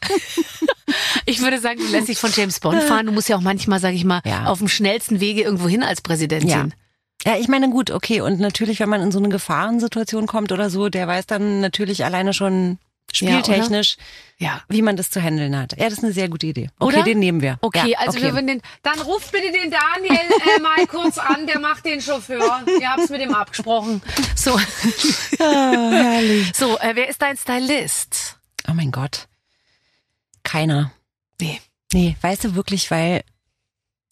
Ich würde sagen, du lässt dich von James Bond fahren. Du musst ja auch manchmal, sag ich mal, Ja. auf dem schnellsten Wege irgendwo hin als Präsidentin. Ja, ich meine, gut, okay, und natürlich, wenn man in so eine Gefahrensituation kommt oder so, der weiß dann natürlich alleine schon spieltechnisch, Ja. wie man das zu handeln hat. Ja, das ist eine sehr gute Idee. Okay, Oder? den nehmen wir. Okay, ja, also okay. wir würden den. Dann ruft bitte den Daniel äh, mal kurz an, der macht den Chauffeur. Ihr habt's mit ihm abgesprochen. So, Ah, herrlich. so äh, wer ist dein Stylist? Oh mein Gott. Keiner. Nee. Nee, weißt du wirklich, weil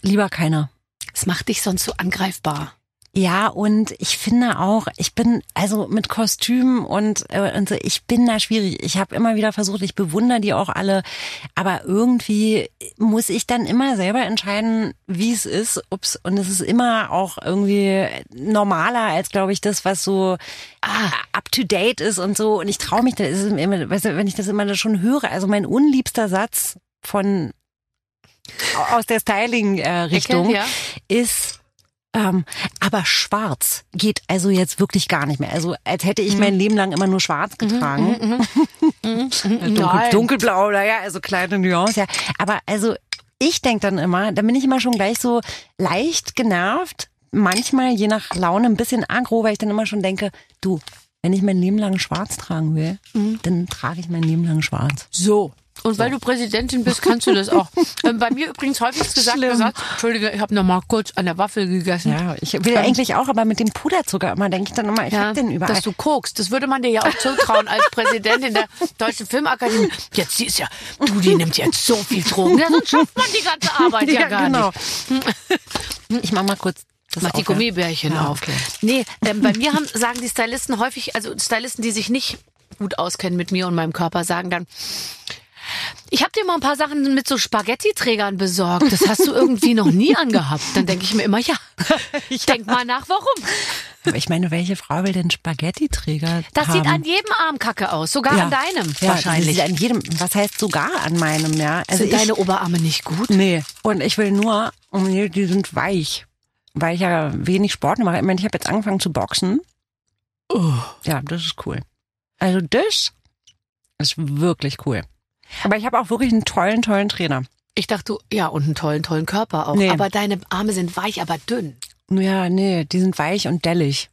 lieber keiner. Es macht dich sonst so angreifbar. Ja, und ich finde auch, ich bin also mit Kostümen und, äh, und so, ich bin da schwierig. Ich habe immer wieder versucht, ich bewundere die auch alle, aber irgendwie muss ich dann immer selber entscheiden, wie es ist. Ups, und es ist immer auch irgendwie normaler als, glaube ich, das, was so Ah. up to date ist und so. Und ich traue mich, da ist es immer, weißt du, wenn ich das immer schon höre, also mein unliebster Satz von aus der Styling-Richtung Ecke, ja. ist Ähm, aber schwarz geht also jetzt wirklich gar nicht mehr. Also als hätte ich mein Leben lang immer nur schwarz getragen. Dunkel, Nein. dunkelblau, naja, also kleine Nuance. Ja. Aber also ich denk dann immer, da bin ich immer schon gleich so leicht genervt. Manchmal, je nach Laune, ein bisschen aggro, weil ich dann immer schon denke, du, wenn ich mein Leben lang schwarz tragen will, dann trage ich mein Leben lang schwarz. So. Und weil du Präsidentin bist, kannst du das auch. Ähm, bei mir übrigens häufig gesagt, gesagt Entschuldige, ich habe noch mal kurz an der Waffel gegessen. Ja, ich will eigentlich auch, aber mit dem Puderzucker immer denke ich dann immer, ich hab den überall. dass du kokst. Das würde man dir ja auch zutrauen als Präsidentin der Deutschen Filmakademie. Jetzt, die ist ja, du, die nimmt jetzt so viel Drogen. Ja, sonst schafft man die ganze Arbeit ja, gar genau. nicht. Ich mach mal kurz das Mach die ja. Gummibärchen Ja, auf. okay. Nee, ähm, bei mir haben, sagen die Stylisten häufig, also Stylisten, die sich nicht gut auskennen mit mir und meinem Körper, sagen dann, ich habe dir mal ein paar Sachen mit so Spaghetti-Trägern besorgt. Das hast du irgendwie noch nie angehabt. Dann denke ich mir immer, ja, denk mal nach, warum. Aber ich meine, welche Frau will denn Spaghetti-Träger Das haben? sieht an jedem Arm kacke aus, sogar ja. an deinem ja, wahrscheinlich. das sieht An jedem, was heißt sogar an meinem, ja? Also Sind ich, deine Oberarme nicht gut? Nee. Und ich will nur, nee, die sind weich. Weil ich ja wenig Sport mache. Ich meine, ich habe jetzt angefangen zu boxen. Oh. Ja, das ist cool. Also das ist wirklich cool. Aber ich habe auch wirklich einen tollen, tollen Trainer. Ich dachte, du, ja, und einen tollen, tollen Körper auch. Nee. Aber deine Arme sind weich, aber dünn. Ja, nee, die sind weich und dellig.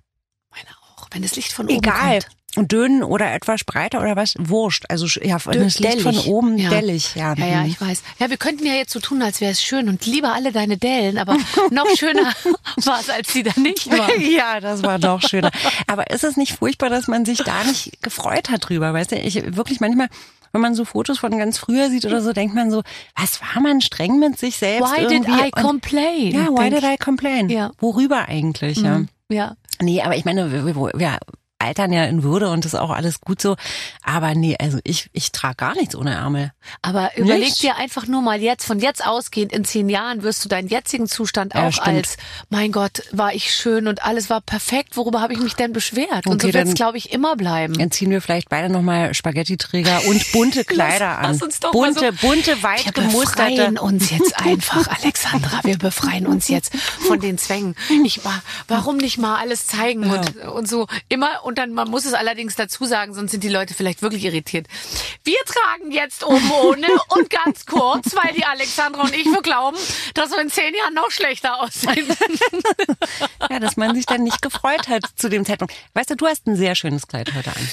Meine auch. Wenn das Licht von oben Egal. kommt. Und dünn oder etwas breiter oder was? Wurscht. Also ja, Dünn, das Licht von oben Ja. dellig. Ja, Ja, ja, mhm. ich weiß. Ja, wir könnten ja jetzt so tun, als wäre es schön und lieber alle deine Dellen, aber noch schöner war es, als sie da nicht waren. ja, das war noch schöner. Aber ist es nicht furchtbar, dass man sich da nicht gefreut hat drüber? Weißt du, ich wirklich manchmal, wenn man so Fotos von ganz früher sieht oder so, denkt man so, was war man streng mit sich selbst? Why did irgendwie? I Und- complain? Ja, why did I complain? Ja. Worüber eigentlich, ja? ich. Ja. Nee, aber ich meine, wir, wir, wir altern ja in Würde und das ist auch alles gut so. Aber nee, also ich, ich trage gar nichts ohne Ärmel. Aber überleg Nicht? dir einfach nur mal jetzt, von jetzt ausgehend, in zehn Jahren wirst du deinen jetzigen Zustand Ja, auch stimmt. als, mein Gott, war ich schön und alles war perfekt. Worüber habe ich mich denn beschwert? Und Okay, so wird es, glaube ich, immer bleiben. Dann ziehen wir vielleicht beide nochmal Spaghetti-Träger und bunte Kleider an. lass uns doch mal bunte, so- bunte, weit Wir gemusterte. befreien uns jetzt einfach, Alexandra. Wir befreien uns jetzt von den Zwängen. Ich war, warum nicht mal alles zeigen und, und so immer. Und dann, man muss es allerdings dazu sagen, sonst sind die Leute vielleicht wirklich irritiert. Wir tragen jetzt oben ohne und ganz kurz, weil die Alexandra und ich wir glauben, dass wir in zehn Jahren noch schlechter aussehen. Ja, dass man sich dann nicht gefreut hat zu dem Zeitpunkt. Weißt du, du hast ein sehr schönes Kleid heute an.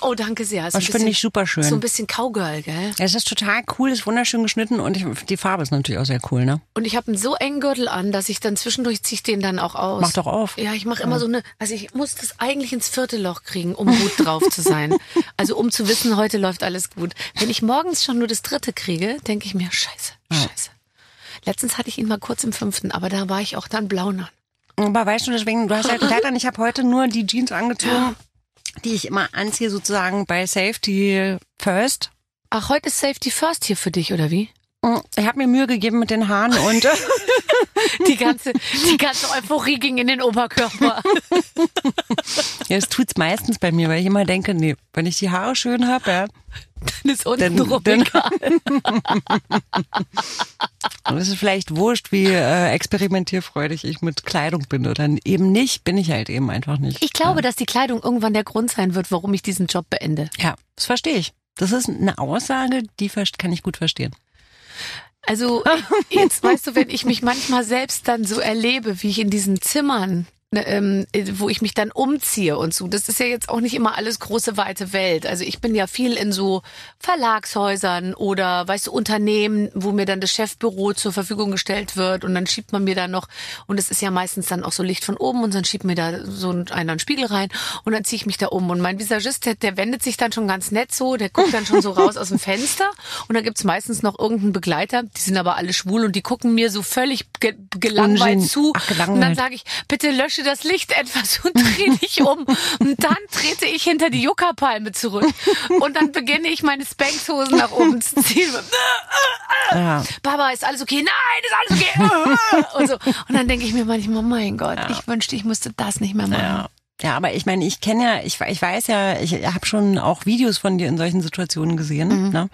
Oh, danke sehr. Ein Das finde ich super schön. So ein bisschen Cowgirl, gell? Ja, Es ist total cool, ist wunderschön geschnitten und ich, die Farbe ist natürlich auch sehr cool, ne? Und ich habe einen so engen Gürtel an, dass ich dann zwischendurch ziehe ich den dann auch aus. Mach doch auf. Ja, ich mache immer so eine, also ich muss das eigentlich ins vierte Loch kriegen, um gut drauf zu sein. Also um zu wissen, heute läuft alles gut. Wenn ich morgens schon nur das dritte kriege, denke ich mir, scheiße, scheiße. Letztens hatte ich ihn mal kurz im fünften, aber da war ich auch dann blau. Aber weißt du, deswegen, du hast halt Kleid an, ich habe heute nur die Jeans angezogen, die ich immer anziehe, sozusagen bei Safety First. Ach, heute ist Safety First hier für dich, oder wie? Ich habe mir Mühe gegeben mit den Haaren und äh, Die ganze, die ganze Euphorie ging in den Oberkörper. ja, es tut's meistens bei mir, weil ich immer denke, nee, wenn ich die Haare schön habe, ja, Dann ist unten Dann- dann- egal. dann ist es vielleicht wurscht, wie äh, experimentierfreudig ich mit Kleidung bin oder eben nicht, bin ich halt eben einfach nicht. Ich glaube, dass die Kleidung irgendwann der Grund sein wird, warum ich diesen Job beende. Ja, das verstehe ich. Das ist eine Aussage, die kann ich gut verstehen. Also jetzt weißt du, wenn ich mich manchmal selbst dann so erlebe, wie ich in diesen Zimmern, ähm, wo ich mich dann umziehe und so, das ist ja jetzt auch nicht immer alles große weite Welt. Also ich bin ja viel in so Verlagshäusern oder weißt du Unternehmen, wo mir dann das Chefbüro zur Verfügung gestellt wird und dann schiebt man mir da noch und es ist ja meistens dann auch so Licht von oben und dann schiebt mir da so ein- einer einen Spiegel rein und dann ziehe ich mich da um und mein Visagist, der, der wendet sich dann schon ganz nett so, der guckt dann schon so raus aus dem Fenster und dann gibt's meistens noch irgendeinen Begleiter, die sind aber alle schwul und die gucken mir so völlig ge gelangweilt zu Ach, gelangweilt. und dann sage ich, bitte lösche das Licht etwas und dreh dich um und dann trete ich hinter die Yucca-Palme zurück und dann beginne ich meine Spankshosen nach oben zu ziehen. Ja. Baba, ist alles okay? Nein, ist alles okay. Und, so. und dann denke ich mir manchmal, mein Gott, ich wünschte, ich müsste das nicht mehr machen. Ja. Ja, aber ich meine, ich kenne ja, ich, ich weiß ja, ich habe schon auch Videos von dir in solchen Situationen gesehen. Ne?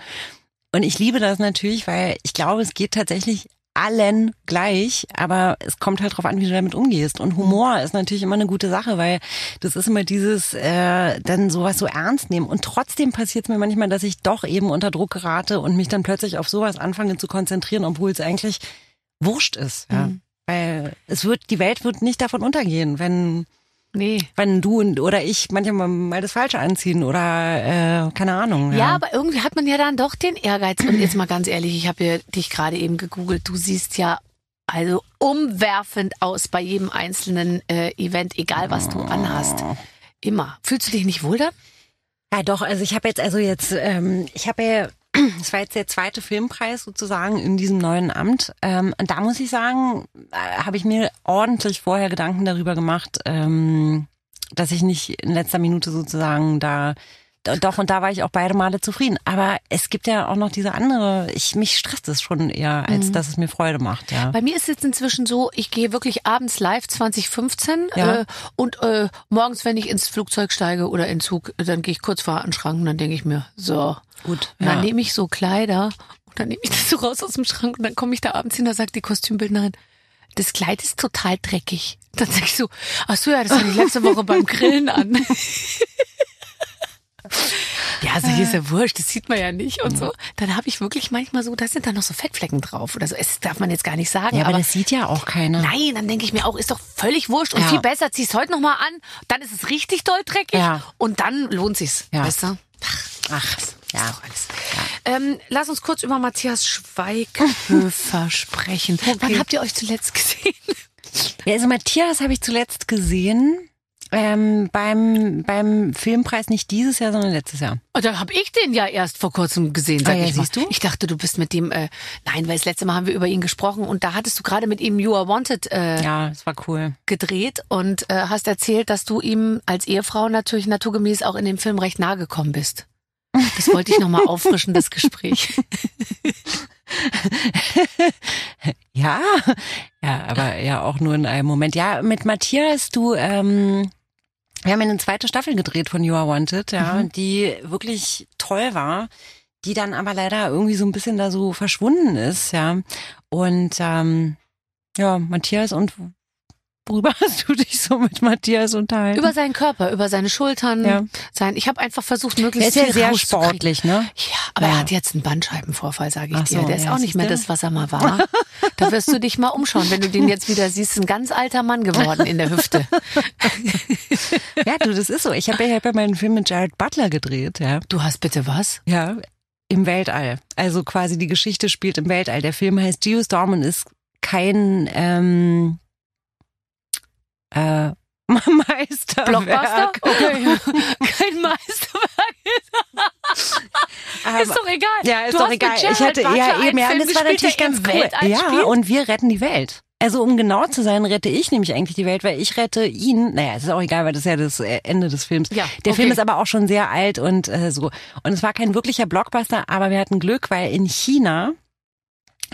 Und ich liebe das natürlich, weil ich glaube, es geht tatsächlich allen gleich, aber es kommt halt drauf an, wie du damit umgehst. Und Humor ist natürlich immer eine gute Sache, weil das ist immer dieses äh, dann sowas so ernst nehmen. Und trotzdem passiert es mir manchmal, dass ich doch eben unter Druck gerate und mich dann plötzlich auf sowas anfange zu konzentrieren, obwohl es eigentlich wurscht ist. Ja. Mhm. Weil es wird, die Welt wird nicht davon untergehen, wenn Nee. wenn du und- oder ich manchmal mal das Falsche anziehen oder äh, keine Ahnung. Ja. aber irgendwie hat man ja dann doch den Ehrgeiz. Und jetzt mal ganz ehrlich, ich habe ja dich gerade eben gegoogelt. Du siehst ja also umwerfend aus bei jedem einzelnen äh, Event, egal was du anhast. Immer. Fühlst du dich nicht wohl dann? Ja, doch, also ich habe jetzt, also jetzt, ähm, ich habe ja, das war jetzt der zweite Filmpreis sozusagen in diesem neuen Amt. Ähm, und da muss ich sagen, äh, habe ich mir ordentlich vorher Gedanken darüber gemacht, ähm, dass ich nicht in letzter Minute sozusagen da do- doch, und da war ich auch beide Male zufrieden. Aber es gibt ja auch noch diese andere, ich, mich stresst es schon eher, als dass es mir Freude macht, ja. Bei mir ist es jetzt inzwischen so, ich gehe wirklich abends live 2015 Ja. äh, und äh, morgens, wenn ich ins Flugzeug steige oder in Zug, dann gehe ich kurz vor den Schrank und dann denke ich mir, so. Gut, Und dann ja. nehme ich so Kleider und dann nehme ich das so raus aus dem Schrank und dann komme ich da abends hin, da sagt die Kostümbildnerin, das Kleid ist total dreckig. Dann sag ich so, ach so, ja, das hatte ich letzte Woche beim Grillen an. Ja, also hier ist ja wurscht, das sieht man ja nicht und so. Dann habe ich wirklich manchmal so, da sind da noch so Fettflecken drauf oder so. Das darf man jetzt gar nicht sagen. Ja, aber, aber das sieht ja auch keiner. Nein, dann denke ich mir auch, ist doch völlig wurscht und Ja. viel besser, zieh's heute nochmal an, dann ist es richtig doll dreckig Ja. und dann lohnt sich's. Ja. Weißt du? Ach, ja. Ist doch alles. Ähm, lass uns kurz über Matthias Schweighöfer sprechen. Wann habt ihr euch zuletzt gesehen? Ja, also Matthias habe ich zuletzt gesehen ähm, beim, beim Filmpreis nicht dieses Jahr, sondern letztes Jahr. Oh, da habe ich den ja erst vor kurzem gesehen, sag Ah ja, ich mal. siehst du? Ich dachte, du bist mit dem, äh, nein, weil das letzte Mal haben wir über ihn gesprochen und da hattest du gerade mit ihm You Are Wanted äh, Ja, das war cool. gedreht und äh, hast erzählt, dass du ihm als Ehefrau natürlich naturgemäß auch in dem Film recht nahe gekommen bist. Das wollte ich nochmal auffrischen, das Gespräch. Ja, ja, aber ja auch nur in einem Moment. Ja, mit Matthias, du, ähm, wir haben eine zweite Staffel gedreht von You Are Wanted, ja, die wirklich toll war, die dann aber leider irgendwie so ein bisschen da so verschwunden ist, ja. Und ähm, ja, Matthias und worüber hast du dich so mit Matthias unterhalten? Über seinen Körper, über seine Schultern, Ja. sein. Ich habe einfach versucht, er möglichst ist ja viel sehr rauszukriegen. sportlich, ne? Ja, aber Ja. er hat jetzt einen Bandscheibenvorfall, sage ich Ach dir. so, Der ist ja, auch nicht mehr das, was er mal war. da wirst du dich mal umschauen, wenn du den jetzt wieder siehst. Ein ganz alter Mann geworden in der Hüfte. Ja, du, das ist so. Ich habe ja, hab ja meinen Film mit Jared Butler gedreht, ja. Du hast bitte was? Ja, im Weltall. Also quasi die Geschichte spielt im Weltall. Der Film heißt Geostorm und ist kein ähm, äh, Meisterwerk. Blockbuster? Okay. Kein Meisterwerk. Ist doch egal. Ja, ist du doch egal. Ich hatte Butler ja eben, ja, Film und das war natürlich ganz cool. Ja, und wir retten die Welt. Also um genau zu sein, rette ich nämlich eigentlich die Welt, weil ich rette ihn. Naja, es ist auch egal, weil das ist ja das äh, Ende des Films. Ja, Der okay. Film ist aber auch schon sehr alt und äh, so. Und es war kein wirklicher Blockbuster, aber wir hatten Glück, weil in China,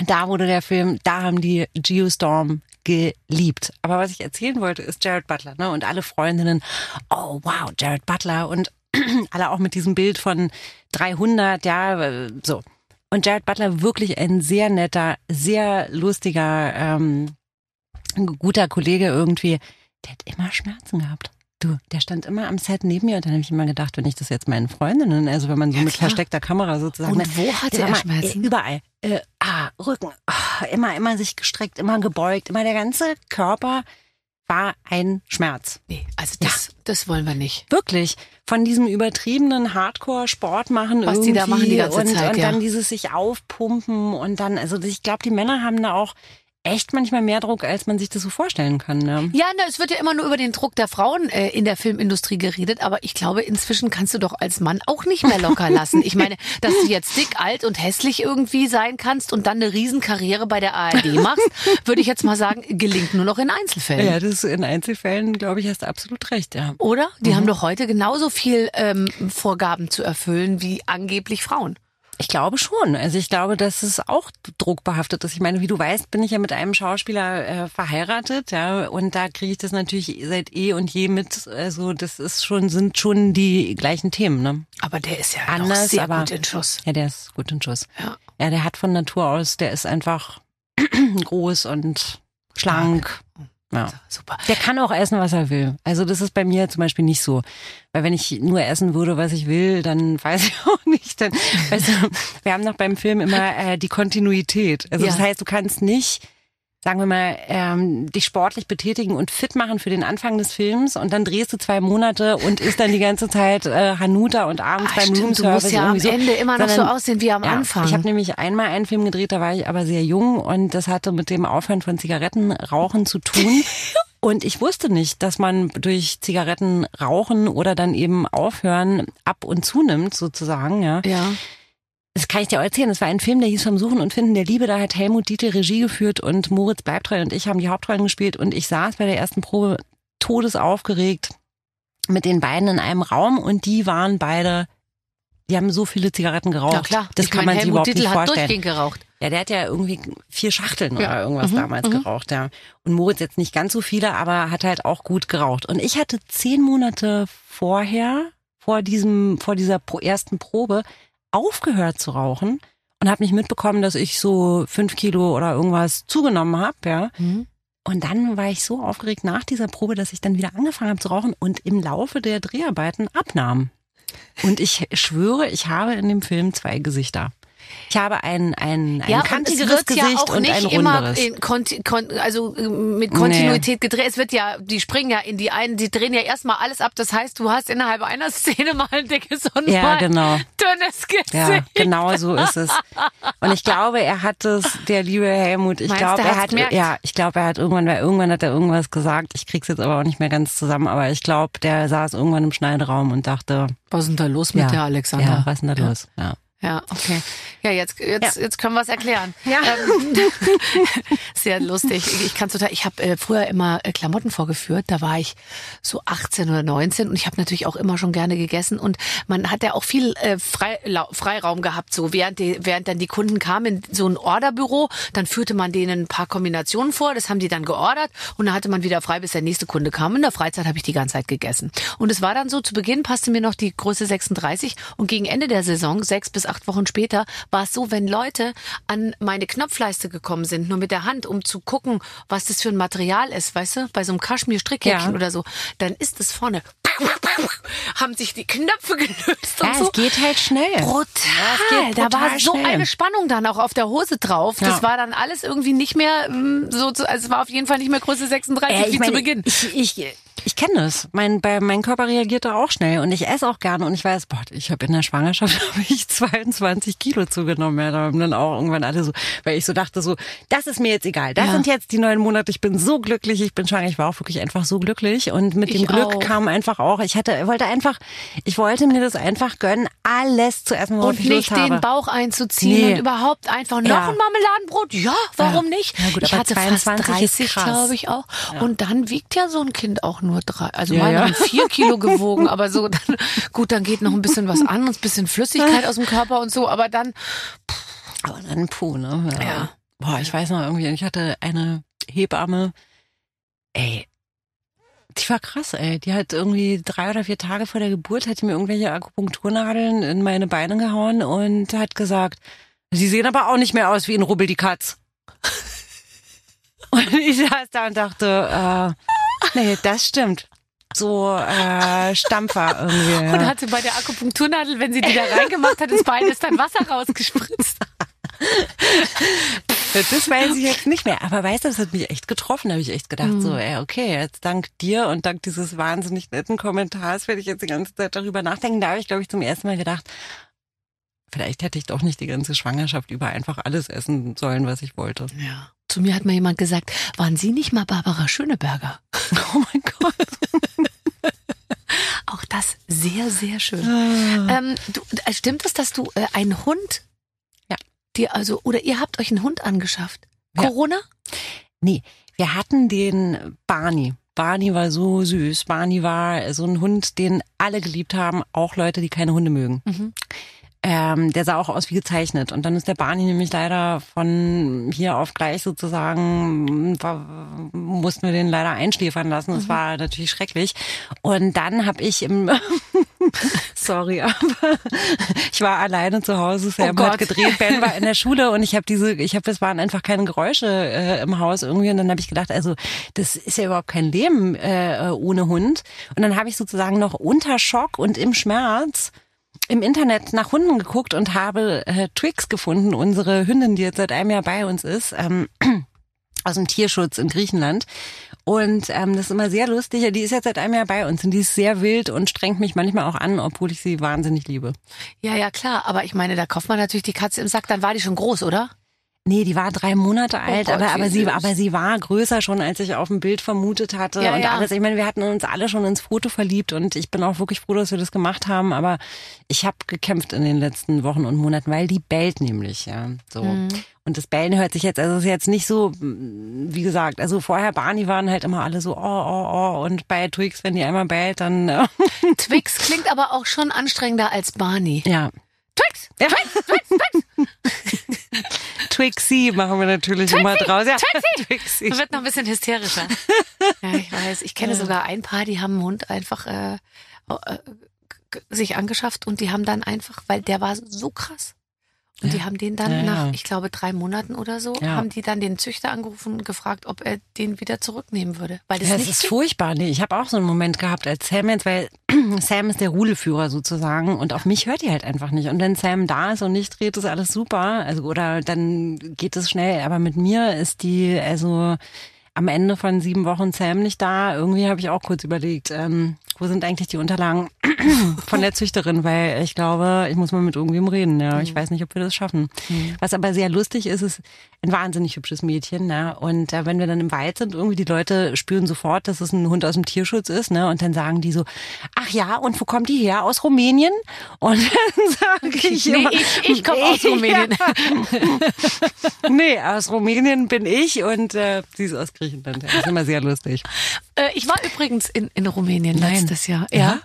da wurde der Film, da haben die Geostorm geliebt. Aber was ich erzählen wollte, ist Jared Butler, ne? Und alle Freundinnen, oh wow, Jared Butler und alle auch mit diesem Bild von 300, ja, so. Und Jared Butler wirklich ein sehr netter, sehr lustiger, ähm, guter Kollege irgendwie. Der hat immer Schmerzen gehabt. Du, der stand immer am Set neben mir und dann habe ich immer gedacht, wenn ich das jetzt meinen Freundinnen, also wenn man so Ja, mit klar. versteckter Kamera sozusagen. Und wo hatte Sag er Schmerzen? Überall. Äh, ah, Rücken. Ah, immer, immer sich gestreckt, immer gebeugt, immer der ganze Körper war ein Schmerz. Nee, also das, das wollen wir nicht. Wirklich. Von diesem übertriebenen Hardcore-Sport machen Was irgendwie die da machen die ganze und, Zeit, und ja. dann dieses sich aufpumpen und dann, also ich glaube, die Männer haben da auch echt manchmal mehr Druck, als man sich das so vorstellen kann. Ne? Ja, na, es wird ja immer nur über den Druck der Frauen äh, in der Filmindustrie geredet, aber ich glaube, inzwischen kannst du doch als Mann auch nicht mehr locker lassen. Ich meine, dass du jetzt dick, alt und hässlich irgendwie sein kannst und dann eine Riesenkarriere bei der ARD machst, würde ich jetzt mal sagen, gelingt nur noch in Einzelfällen. Ja, das ist in Einzelfällen, glaube ich, hast du absolut recht, ja. Oder? Die haben doch heute genauso viel ähm, Vorgaben zu erfüllen wie angeblich Frauen. Ich glaube schon. Also ich glaube, dass es auch druckbehaftet ist. Ich meine, wie du weißt, bin ich ja mit einem Schauspieler äh, verheiratet, ja, und da kriege ich das natürlich seit eh und je mit. Also das ist schon, sind schon die gleichen Themen, ne? Aber der ist ja Anders, sehr aber- gut in Schuss. Ja, der ist gut in Schuss. Ja. Ja, der hat von Natur aus, der ist einfach, groß und schlank. Ja. Super. Der kann auch essen, was er will. Also das ist bei mir zum Beispiel nicht so. Weil wenn ich nur essen würde, was ich will, dann weiß ich auch nicht. Dann, weißt du, wir haben noch beim Film immer äh, die Kontinuität. Also Ja. das heißt, du kannst nicht, sagen wir mal, ähm, dich sportlich betätigen und fit machen für den Anfang des Films und dann drehst du zwei Monate und isst dann die ganze Zeit äh, Hanuta und abends Ah, beim stimmt, du Roomservice musst ja am so. Ende immer noch so Sondern- aussehen wie am ja, Anfang. Ich habe nämlich einmal einen Film gedreht, da war ich aber sehr jung und das hatte mit dem Aufhören von Zigarettenrauchen zu tun. Und ich wusste nicht, dass man durch Zigarettenrauchen oder dann eben aufhören ab und zunimmt, sozusagen, ja. ja. Das kann ich dir auch erzählen. Das war ein Film, der hieß Vom Suchen und Finden der Liebe. Da hat Helmut Dietl Regie geführt und Moritz Bleibtreu und ich haben die Hauptrollen gespielt. Und ich saß bei der ersten Probe todesaufgeregt mit den beiden in einem Raum und die waren beide, die haben so viele Zigaretten geraucht. Ja klar, das ich kann mein, man sich überhaupt Dietl nicht hat vorstellen. durchgehend geraucht. Ja, der hat ja irgendwie vier Schachteln Ja. oder irgendwas Mhm, damals mhm. geraucht, ja. Und Moritz jetzt nicht ganz so viele, aber hat halt auch gut geraucht. Und ich hatte zehn Monate vorher, vor diesem, vor dieser ersten Probe, aufgehört zu rauchen und habe nicht mitbekommen, dass ich so fünf Kilo oder irgendwas zugenommen habe, ja. Mhm. Und dann war ich so aufgeregt nach dieser Probe, dass ich dann wieder angefangen habe zu rauchen und im Laufe der Dreharbeiten abnahm. Und ich schwöre, ich habe in dem Film zwei Gesichter. Ich habe ein, ein, ein Ja, kantigeres Gesicht ja auch und nicht ein immer runderes. kon also äh, mit Kontinuität gedreht. Es wird ja, die springen ja in die einen, die drehen ja erstmal alles ab. Das heißt, du hast innerhalb einer Szene mal ein dickes und Ja, mal genau. dünnes Gesicht. Ja, genau so ist es. Und ich glaube, er hat es, der liebe Helmut, ich Meinst glaube, er hat, gemerkt? ja, ich glaube, er hat irgendwann, weil irgendwann hat er irgendwas gesagt. Ich krieg's jetzt aber auch nicht mehr ganz zusammen, aber ich glaube, der saß irgendwann im Schneideraum und dachte, Was ist denn da los mit ja, der Alexander? ja, was ist denn da los? Ja. Ja, okay. Ja, jetzt, jetzt, Ja. jetzt können wir es erklären. Ja. Ähm, sehr lustig. Ich, kann total. Ich habe äh, früher immer äh, Klamotten vorgeführt. Da war ich so 18 oder 19 und ich habe natürlich auch immer schon gerne gegessen und man hat ja auch viel äh, Frei, Freiraum gehabt. So während die, während dann die Kunden kamen in so ein Orderbüro, dann führte man denen ein paar Kombinationen vor. Das haben die dann geordert und dann hatte man wieder frei, bis der nächste Kunde kam. In der Freizeit habe ich die ganze Zeit gegessen. Und es war dann so, zu Beginn passte mir noch die Größe 36 und gegen Ende der Saison, sechs bis acht Wochen später, war es so, wenn Leute an meine Knopfleiste gekommen sind, nur mit der Hand, um zu gucken, was das für ein Material ist, weißt du, bei so einem Kaschmir-Strickhäkchen Ja. oder so, dann ist es vorne, haben sich die Knöpfe gelöst Ja, und so. es geht halt schnell. Brutal. geht da war brutal so schnell. eine Spannung dann auch auf der Hose drauf. Das Ja. war dann alles irgendwie nicht mehr mm, so, also es war auf jeden Fall nicht mehr Größe 36 Äh, wie meine, zu Beginn. Ich, ich, ich kenne das. Mein, bei, mein Körper reagiert da auch schnell und ich esse auch gerne und ich weiß, boah, ich habe in der Schwangerschaft habe ich 22 Kilo zugenommen. Ja, da haben dann auch irgendwann alle so, weil ich so dachte so, das ist mir jetzt egal. Das Ja. sind jetzt die neun Monate. Ich bin so glücklich. Ich bin schwanger. Ich war auch wirklich einfach so glücklich und mit dem Ich Glück auch. kam einfach auch. Ich hatte, wollte einfach, ich wollte mir das einfach gönnen, alles zu essen, worauf Und ich nicht Lust habe. den Bauch einzuziehen Nee. und überhaupt einfach noch Ja. ein Marmeladenbrot. Ja, warum Ja. nicht? Ja gut, ich aber hatte fast 22 ist 30, krass. glaube ich auch. Und dann wiegt ja so ein Kind auch nur drei. Also Ja, meine ja. haben vier Kilo gewogen, aber so dann, gut, dann geht noch ein bisschen was an, und ein bisschen Flüssigkeit aus dem Körper und so, aber dann, Aber dann puh, ne? Ja. Ja. Boah, ich weiß noch irgendwie, ich hatte eine Hebamme, ey, die war krass, ey. Die hat irgendwie drei oder vier Tage vor der Geburt, hat die mir irgendwelche Akupunkturnadeln in meine Beine gehauen und hat gesagt, sie sehen aber auch nicht mehr aus wie ein Rubbel die Katz. Und ich saß da und dachte, äh, nee, das stimmt. So äh, Stampfer irgendwie. Ja. und hatte bei der Akupunkturnadel, wenn sie die da reingemacht hat, ins Bein ist dann Wasser rausgespritzt. Das weiß ich jetzt nicht mehr. Aber weißt du, das hat mich echt getroffen. Da habe ich echt gedacht, so, ey, okay, jetzt dank dir und dank dieses wahnsinnig netten Kommentars werde ich jetzt die ganze Zeit darüber nachdenken. Da habe ich, glaube ich, zum ersten Mal gedacht, vielleicht hätte ich doch nicht die ganze Schwangerschaft über einfach alles essen sollen, was ich wollte. Ja. Zu mir hat mal jemand gesagt, waren Sie nicht mal Barbara Schöneberger? Oh mein Gott. Auch das sehr, sehr schön. Ah. Ähm, du, äh, stimmt es, dass du äh, einen Hund, Ja. dir also oder ihr habt euch einen Hund angeschafft? Ja. Corona? Nee, wir hatten den Barney. Barney war so süß. Barney war so ein Hund, den alle geliebt haben, auch Leute, die keine Hunde mögen. Mhm. Ähm, der sah auch aus wie gezeichnet. Und dann ist der Barney nämlich leider von hier auf gleich sozusagen, war, mussten wir den leider einschläfern lassen. Das war natürlich schrecklich. Und dann habe ich im sorry, aber ich war alleine zu Hause. Sam Oh hat gedreht, Ben war in der Schule und ich habe diese, ich habe, es waren einfach keine Geräusche äh, im Haus irgendwie und dann habe ich gedacht, also das ist ja überhaupt kein Leben äh, ohne Hund. Und dann habe ich sozusagen noch unter Schock und im Schmerz im Internet nach Hunden geguckt und habe äh, Twix gefunden, unsere Hündin, die jetzt seit einem Jahr bei uns ist. Ähm, aus dem Tierschutz in Griechenland. Und ähm, das ist immer sehr lustig. Die ist jetzt seit einem Jahr bei uns und die ist sehr wild und strengt mich manchmal auch an, obwohl ich sie wahnsinnig liebe. Ja, ja, klar. Aber ich meine, da kauft man natürlich die Katze im Sack. Dann war die schon groß, oder? Nee, die war drei Monate alt, Gott, aber, aber, sie, aber sie war größer schon, als ich auf dem Bild vermutet hatte Ja, und ja. alles. Ich meine, wir hatten uns alle schon ins Foto verliebt und ich bin auch wirklich froh, dass wir das gemacht haben. Aber ich habe gekämpft in den letzten Wochen und Monaten, weil die bellt nämlich, ja. So. Mhm. Und das Bellen hört sich jetzt, also ist jetzt nicht so, mm, wie gesagt, also vorher Barney waren halt immer alle so, oh, oh, oh. Und bei Twix, wenn die einmal bellt, dann, äh, Twix klingt aber auch schon anstrengender als Barney. ja. Twix! Ja. Twixie machen wir natürlich immer draus. Ja, Twixie. Man wird noch ein bisschen hysterischer. ja, ich weiß. Ich kenne sogar ein Paar, die haben einen Hund einfach äh, äh, sich angeschafft und die haben dann einfach, weil der war so krass. Und die haben den dann Ja, nach, ja. ich glaube, drei Monaten oder so, Ja. haben die dann den Züchter angerufen und gefragt, ob er den wieder zurücknehmen würde. Weil das nicht ist ging. furchtbar. Nee, ich habe auch so einen Moment gehabt als Sam jetzt, weil Sam ist der Rudelführer sozusagen und auf mich hört die halt einfach nicht. Und wenn Sam da ist und nicht dreht, ist alles super. Also oder dann geht es schnell. Aber mit mir ist die also am Ende von sieben Wochen Sam nicht da. Irgendwie habe ich auch kurz überlegt, ähm, wo sind eigentlich die Unterlagen von der Züchterin, weil ich glaube, ich muss mal mit irgendwem reden. Ja, ich weiß nicht, ob wir das schaffen. Was aber sehr lustig ist, ist ein wahnsinnig hübsches Mädchen. Ne? Und äh, wenn wir dann im Wald sind, irgendwie die Leute spüren sofort, dass es ein Hund aus dem Tierschutz ist. Ne? Und dann sagen die so, ach ja, und wo kommt die her? Aus Rumänien? Und dann sage ich Nee, immer, ich, ich komme aus Rumänien. nee, aus Rumänien bin ich und äh, sie ist aus Griechenland. Das ist immer sehr lustig. Äh, ich war übrigens in, in Rumänien Nein. Jahr. Ja? Ja.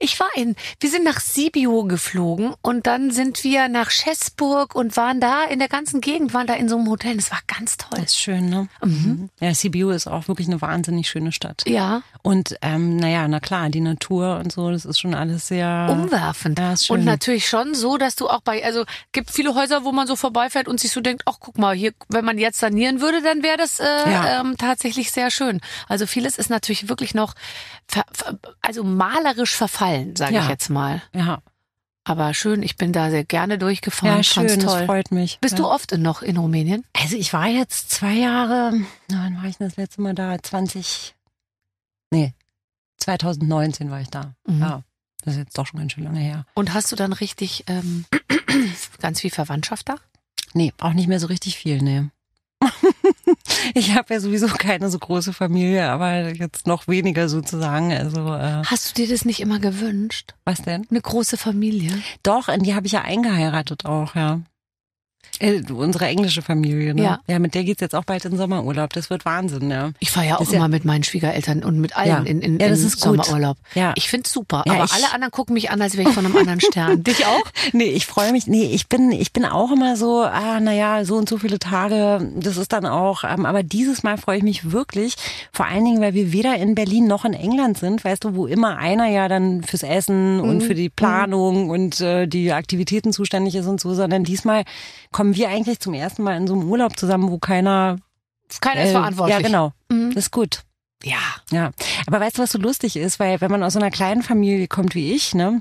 Ich war in, wir sind nach Sibiu geflogen und dann sind wir nach Schäßburg und waren da in der ganzen Gegend, waren da in so einem Hotel. Das war ganz toll. Das ist schön, ne? Mhm. Ja, Sibiu ist auch wirklich eine wahnsinnig schöne Stadt. Ja, Und ähm, naja, na klar, die Natur und so, das ist schon alles sehr umwerfend. Ja, ist schön. und natürlich schon so, dass du auch bei, also gibt viele Häuser, wo man so vorbeifährt und sich so denkt, ach guck mal, hier, wenn man jetzt sanieren würde, dann wäre das äh, Ja. ähm, tatsächlich sehr schön. Also vieles ist natürlich wirklich noch, ver, ver, also malerisch verfallen, sage Ja. ich jetzt mal. Ja, Aber schön, ich bin da sehr gerne durchgefahren. ja schön, fand's das toll. freut mich. Bist ja. du oft noch in Rumänien? Also ich war jetzt zwei Jahre, wann war ich das letzte Mal da? 20, nee, 2019 war ich da. Mhm. Ja, das ist jetzt doch schon ganz schön lange her. Und hast du dann richtig ähm, ganz viel Verwandtschaft da? Nee, auch nicht mehr so richtig viel, nee. ich habe ja sowieso keine so große Familie, aber jetzt noch weniger sozusagen. Also, äh, Hast du dir das nicht immer gewünscht? was denn? Eine große Familie? Doch, in die habe ich ja eingeheiratet auch, ja. Äh, unsere englische Familie, ne? Ja. Ja, mit der geht's jetzt auch bald in Sommerurlaub. Das wird Wahnsinn, ja. Ich fahre ja auch Das ist ja- immer mit meinen Schwiegereltern und mit allen Ja. in, in, Ja, das in ist gut. Sommerurlaub. Ja. Ich find's super, aber alle anderen gucken mich an, als wäre ich von einem anderen Stern. Dich auch? Nee, ich freue mich. Nee, ich bin, ich bin auch immer so, ah, naja, so und so viele Tage, das ist dann auch, ähm, aber dieses Mal freue ich mich wirklich, vor allen Dingen, weil wir weder in Berlin noch in England sind, weißt du, wo immer einer ja dann fürs Essen und für die Planung und äh, die Aktivitäten zuständig ist und so, sondern diesmal kommen wir eigentlich zum ersten Mal in so einem Urlaub zusammen, wo keiner Keiner ist äh, verantwortlich. Ja, genau. Mhm. Das ist gut. Ja. Ja, aber weißt du, was so lustig ist? Weil wenn man aus so einer kleinen Familie kommt wie ich, ne,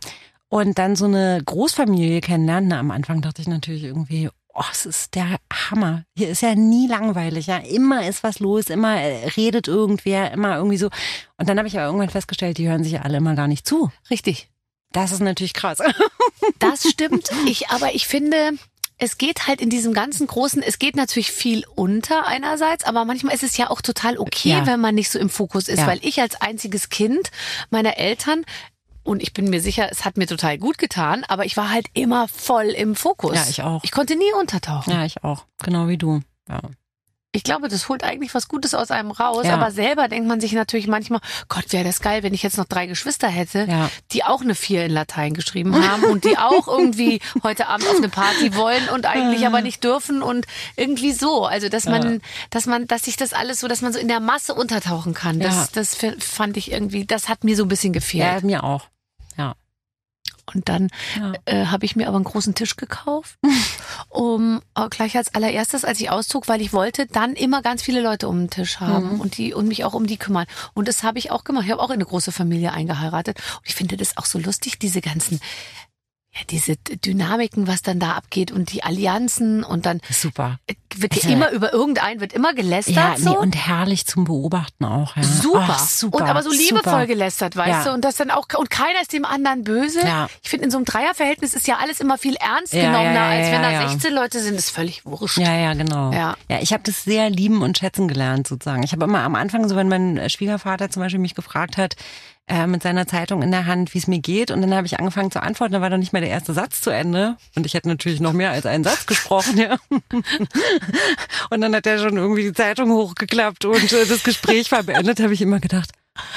und dann so eine Großfamilie kennenlernt, na, am Anfang dachte ich natürlich irgendwie, oh, es ist der Hammer. Hier ist ja nie langweilig, ja. Immer ist was los, immer äh, redet irgendwer, immer irgendwie so. Und dann habe ich aber irgendwann festgestellt, die hören sich ja alle immer gar nicht zu. Richtig. Das ist natürlich krass. Das stimmt. Ich, aber ich finde, es geht halt in diesem ganzen großen, es geht natürlich viel unter einerseits, aber manchmal ist es ja auch total okay, Ja. wenn man nicht so im Fokus ist, Ja. weil ich als einziges Kind meiner Eltern und ich bin mir sicher, es hat mir total gut getan, aber ich war halt immer voll im Fokus. Ja, ich auch. Ich konnte nie untertauchen. ja, ich auch. Genau wie du. Ja. Ich glaube, das holt eigentlich was Gutes aus einem raus, Ja. aber selber denkt man sich natürlich manchmal, Gott, wäre das geil, wenn ich jetzt noch drei Geschwister hätte, Ja. die auch eine Vier in Latein geschrieben haben und die auch irgendwie heute Abend auf eine Party wollen und eigentlich aber nicht dürfen und irgendwie so. Also, dass man, dass man, dass sich das alles so, dass man so in der Masse untertauchen kann. Das, Ja. das fand ich irgendwie, das hat mir so ein bisschen gefehlt. Ja, mir auch. Und dann Ja. äh, habe ich mir aber einen großen Tisch gekauft, um äh, gleich als allererstes, als ich auszog, weil ich wollte dann immer ganz viele Leute um den Tisch haben und die und mich auch um die kümmern. Und das habe ich auch gemacht. Ich habe auch in eine große Familie eingeheiratet. Und ich finde das auch so lustig, diese ganzen ja, diese Dynamiken, was dann da abgeht und die Allianzen und dann Super. wird ja Ja. immer über irgendeinen wird immer gelästert Ja, nee, so. und herrlich zum Beobachten auch. Ja. Super. Ach, super. Und aber so liebevoll super. gelästert, weißt Ja. du? Und das dann auch, und keiner ist dem anderen böse. Ja. Ich finde, in so einem Dreierverhältnis ist ja alles immer viel ernst Ja, genommener, als wenn da ja. 16 Leute sind. Ist völlig wurscht. Ja, ja, genau. Ja. ja ich habe das sehr lieben und schätzen gelernt sozusagen. Ich habe immer am Anfang, so wenn mein Schwiegervater zum Beispiel mich gefragt hat, äh, mit seiner Zeitung in der Hand, wie es mir geht, und dann habe ich angefangen zu antworten, da war noch nicht mal der erste Satz zu Ende und ich hätte natürlich noch mehr als einen Satz gesprochen, ja. Und dann hat er schon irgendwie die Zeitung hochgeklappt und äh, das Gespräch war beendet, habe ich immer gedacht,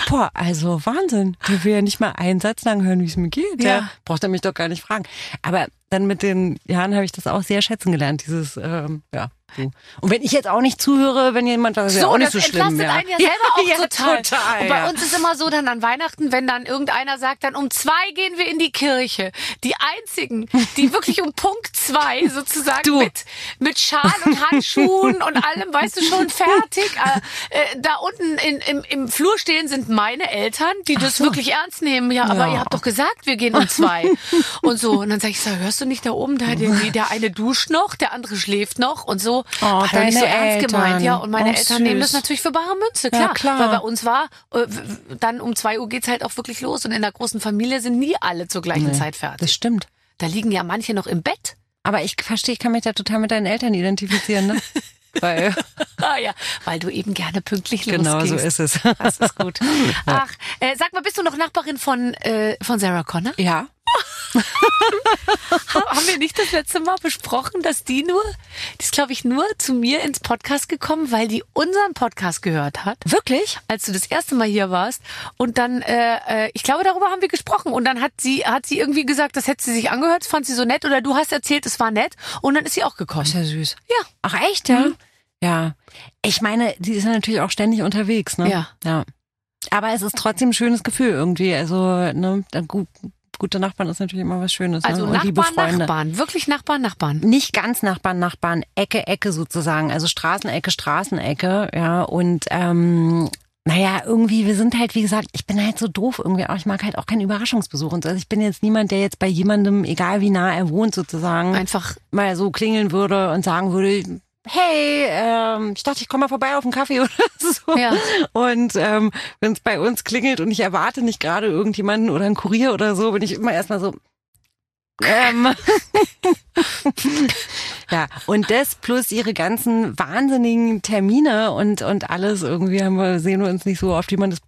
boah, also Wahnsinn, der will ja nicht mal einen Satz lang hören, wie es mir geht. Ja. Ja. Braucht er mich doch gar nicht fragen. Aber dann mit den Jahren habe ich das auch sehr schätzen gelernt, dieses, ähm, ja. So. Und wenn ich jetzt auch nicht zuhöre, wenn jemand was ist ja So, auch nicht so schlimm. Ja. einen ja selber auch ja, total. total. Und bei ja. uns ist immer so dann an Weihnachten, wenn dann irgendeiner sagt, dann um zwei gehen wir in die Kirche. Die einzigen, die wirklich um Punkt zwei sozusagen Du. mit, mit Schal und Handschuhen und allem, weißt du, schon fertig. Äh, äh, da unten in, im, im Flur stehen sind meine Eltern, die das wirklich ernst nehmen. Ja, aber Ja. ihr habt doch gesagt, wir gehen um zwei. und so. Und dann sag ich so, hörst du nicht da oben, da der, der eine duscht noch, der andere schläft noch und so. Oh, Hat nicht so deine ernst Eltern. gemeint, ja. Und meine Oh, Eltern nehmen das natürlich für bare Münze, Ja, klar. klar. Weil bei uns war, äh, dann um zwei Uhr geht's halt auch wirklich los. Und in der großen Familie sind nie alle zur gleichen Zeit Das fertig. stimmt. Da liegen ja manche noch im Bett. Aber ich verstehe, ich kann mich da total mit deinen Eltern identifizieren, ne? Weil, Ah ja, weil du eben gerne pünktlich genau so losgehst. ist es. Das ist gut. Ach, äh, sag mal, bist du noch Nachbarin von, äh, von Sarah Connor? Ja. Ha- Haben wir nicht das letzte Mal besprochen, dass die nur, die ist glaube ich nur zu mir ins Podcast gekommen, weil die unseren Podcast gehört hat. Wirklich? als du das erste Mal hier warst. Und dann, äh, äh, ich glaube, darüber haben wir gesprochen. Und dann hat sie, hat sie irgendwie gesagt, das hätte sie sich angehört, das fand sie so nett. Oder du hast erzählt, es war nett. Und dann ist sie auch gekommen. Ist ja süß. Ja. Ach echt, ja? Ja. Ich meine, die ist ja natürlich auch ständig unterwegs, ne? Ja. Ja. Aber es ist trotzdem ein schönes Gefühl irgendwie. Also, ne, gut, gute Nachbarn ist natürlich immer was Schönes. Also ne? Und liebe Nachbarn, Freunde. Nachbarn. Wirklich Nachbarn, Nachbarn. Nicht ganz Nachbarn, Nachbarn, Ecke, Ecke sozusagen. Also Straßenecke, Straßenecke, ja. Und ähm, naja, irgendwie, wir sind halt, wie gesagt, ich bin halt so doof irgendwie auch. Ich mag halt auch keinen Überraschungsbesuch. Und so. also ich bin jetzt niemand, der jetzt bei jemandem, egal wie nah er wohnt, sozusagen, Einfach, mal so klingeln würde und sagen würde, hey, ähm, ich dachte, ich komme mal vorbei auf einen Kaffee oder so. Ja. Und ähm, wenn es bei uns klingelt und ich erwarte nicht gerade irgendjemanden oder einen Kurier oder so, bin ich immer erstmal so. Ähm. ja, und das plus ihre ganzen wahnsinnigen Termine und, und alles, irgendwie haben wir, sehen wir uns nicht so oft, wie man das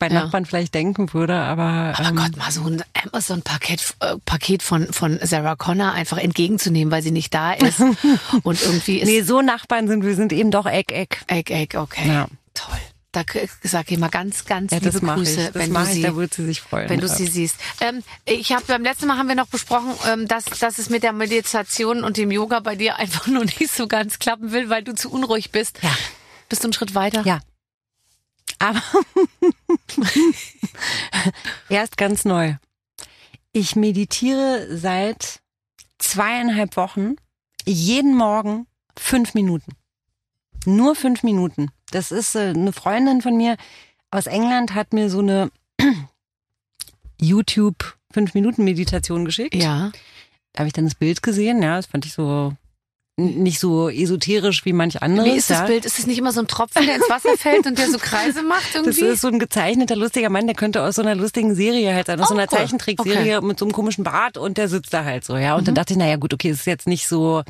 bei Ja. Nachbarn vielleicht denken würde, aber, aber ähm, Gott, mal so ein Amazon-Paket äh, Paket von, von Sarah Connor einfach entgegenzunehmen, weil sie nicht da ist. Und irgendwie ist nee, so Nachbarn sind wir, sind eben doch Eck, Eck. Egg, Egg, okay. Ja. Toll. Da sag ich mal ganz, ganz Ja, liebe ich. Grüße, Das wenn du ich, sie da würde sie sich freuen. wenn du ja. sie siehst. Ähm, ich habe beim letzten Mal haben wir noch besprochen, ähm, dass, dass es mit der Meditation und dem Yoga bei dir einfach nur nicht so ganz klappen will, weil du zu unruhig bist. Ja. Bist du einen Schritt weiter? Ja. Aber erst ganz neu. Ich meditiere seit zweieinhalb Wochen jeden Morgen fünf Minuten. Nur fünf Minuten. Das ist äh, eine Freundin von mir aus England hat mir so eine YouTube fünf Minuten Meditation geschickt. Ja. Da habe ich dann das Bild gesehen. Ja, das fand ich so nicht so esoterisch wie manch anderes. Wie ist das ja. Bild? Ist es nicht immer so ein Tropfen, der ins Wasser fällt und der so Kreise macht Das irgendwie? ist so ein gezeichneter, lustiger Mann, der könnte aus so einer lustigen Serie halt sein, aus Oh, so einer cool. Zeichentrickserie mit so einem komischen Bart und der sitzt da halt so, ja. Und dann dachte ich, naja gut, okay, es ist jetzt nicht so,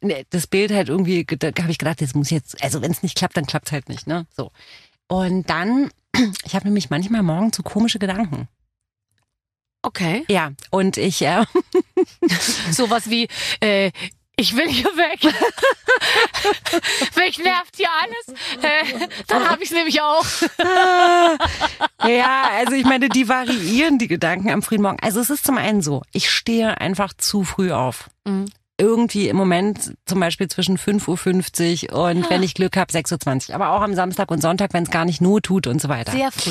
ne, das Bild halt irgendwie, da habe ich gedacht, das muss jetzt, also wenn es nicht klappt, dann klappt's halt nicht, ne? So. Und dann, ich habe nämlich manchmal morgens so komische Gedanken. okay. Ja, und ich, äh, Sowas wie, äh, ich will hier weg. Mich nervt hier alles. Äh, dann habe ich es nämlich auch. ja, also ich meine, die variieren die Gedanken am frühen Morgen. Also es ist zum einen so, ich stehe einfach zu früh auf. Mhm. Irgendwie im Moment zum Beispiel zwischen 5.50 Uhr und wenn ich Glück habe 6.20 Uhr. Aber auch am Samstag und Sonntag, wenn es gar nicht Not tut und so weiter. Sehr früh.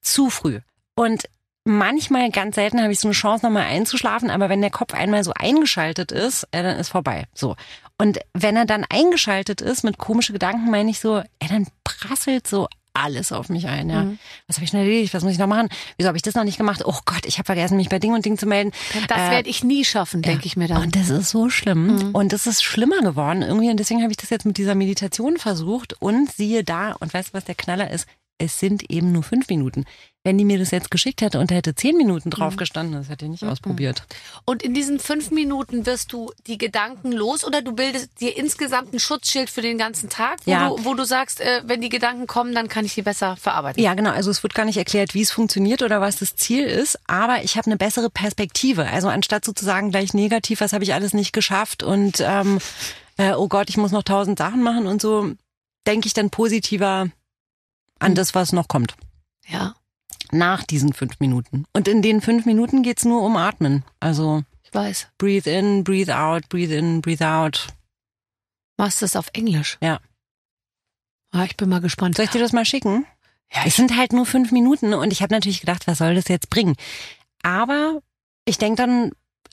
zu früh. Und manchmal, ganz selten habe ich so eine Chance, nochmal einzuschlafen, aber wenn der Kopf einmal so eingeschaltet ist, äh, dann ist vorbei. So. Und wenn er dann eingeschaltet ist mit komischen Gedanken, meine ich so, ey, dann prasselt so alles auf mich ein. Ja. Mhm. Was habe ich noch erledigt? Was muss ich noch machen? Wieso habe ich das noch nicht gemacht? Oh Gott, ich habe vergessen, mich bei Ding und Ding zu melden. Das Äh, werde ich nie schaffen, denke ich mir dann. und das ist so schlimm. Und das ist schlimmer geworden irgendwie. Und deswegen habe ich das jetzt mit dieser Meditation versucht. Und siehe da, und weißt du, was der Knaller ist? Es sind eben nur fünf Minuten. Wenn die mir das jetzt geschickt hätte und da hätte zehn Minuten drauf gestanden, das hätte ich nicht ausprobiert. Und in diesen fünf Minuten wirst du die Gedanken los oder du bildest dir insgesamt ein Schutzschild für den ganzen Tag, wo, Ja. du, wo du sagst, äh, wenn die Gedanken kommen, dann kann ich die besser verarbeiten. Ja, genau. Also es wird gar nicht erklärt, wie es funktioniert oder was das Ziel ist, aber ich habe eine bessere Perspektive. Also anstatt sozusagen gleich negativ, was habe ich alles nicht geschafft und ähm, äh, oh Gott, ich muss noch tausend Sachen machen und so, denke ich dann positiver an das, was noch kommt. Ja, Nach diesen fünf Minuten. Und in den fünf Minuten geht's nur um Atmen. Also ich weiß. breathe in, breathe out, breathe in, breathe out. Machst du das auf Englisch? Ja. Ah, ich bin mal gespannt. Soll ich dir das mal schicken? Ja, Es sind halt nur fünf Minuten und ich habe natürlich gedacht, was soll das jetzt bringen? Aber ich denk dann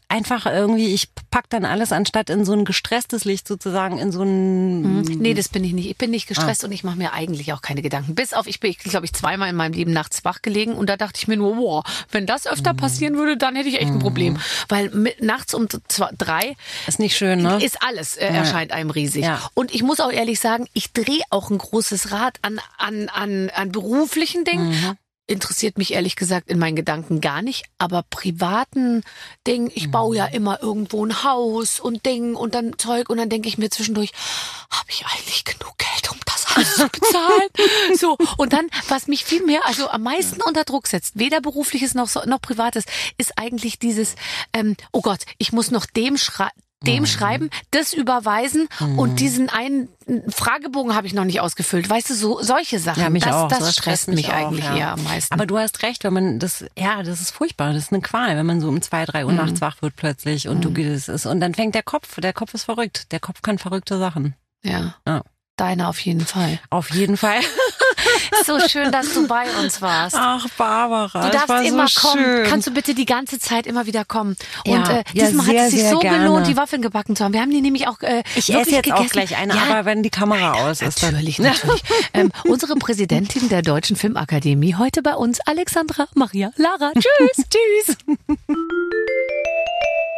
einfach irgendwie, ich pack dann alles anstatt in so ein gestresstes Licht sozusagen in so ein Hm. Nee, das bin ich nicht. Ich bin nicht gestresst und ich mache mir eigentlich auch keine Gedanken. Bis auf, ich bin, ich glaube ich, zweimal in meinem Leben nachts wach gelegen und da dachte ich mir nur, wow, wenn das öfter passieren würde, dann hätte ich echt ein Problem. Weil mit, nachts um zwei, drei ist nicht schön, ne? ist alles, äh, erscheint einem riesig. Ja. Und ich muss auch ehrlich sagen, ich drehe auch ein großes Rad an, an, an, an beruflichen Dingen. Mhm. Interessiert mich ehrlich gesagt in meinen Gedanken gar nicht, aber privaten Dingen, ich baue Mhm. ja immer irgendwo ein Haus und Ding und dann Zeug und dann denke ich mir zwischendurch, habe ich eigentlich genug Geld, um das alles zu bezahlen? so, und dann, was mich viel mehr, also am meisten unter Druck setzt, weder berufliches noch, noch privates, ist eigentlich dieses, ähm, oh Gott, ich muss noch dem dem schreiben, das überweisen und diesen einen Fragebogen habe ich noch nicht ausgefüllt. Weißt du, so solche Sachen. Ja, mich das, auch. Das Sowas stresst mich mich auch, eigentlich ja. eher am meisten. Aber du hast recht, wenn man das, ja, das ist furchtbar, das ist eine Qual, wenn man so um zwei, drei Uhr nachts wach wird plötzlich und du das ist und dann fängt der Kopf, der Kopf ist verrückt, der Kopf kann verrückte Sachen. ja. Ja. Deine auf jeden Fall. Auf jeden Fall. So schön, dass du bei uns warst. Ach, Barbara, Du darfst war immer so kommen. schön. Kannst du bitte die ganze Zeit immer wieder kommen? Ja, Und äh, ja, diesmal sehr, hat es sich so gerne. gelohnt, die Waffeln gebacken zu haben. Wir haben die nämlich auch äh, ich wirklich esse jetzt gegessen. auch gleich eine, ja, aber wenn die Kamera aus ist. Natürlich, natürlich. ähm, unsere Präsidentin der Deutschen Filmakademie, heute bei uns, Alexandra Maria Lara. Tschüss, tschüss.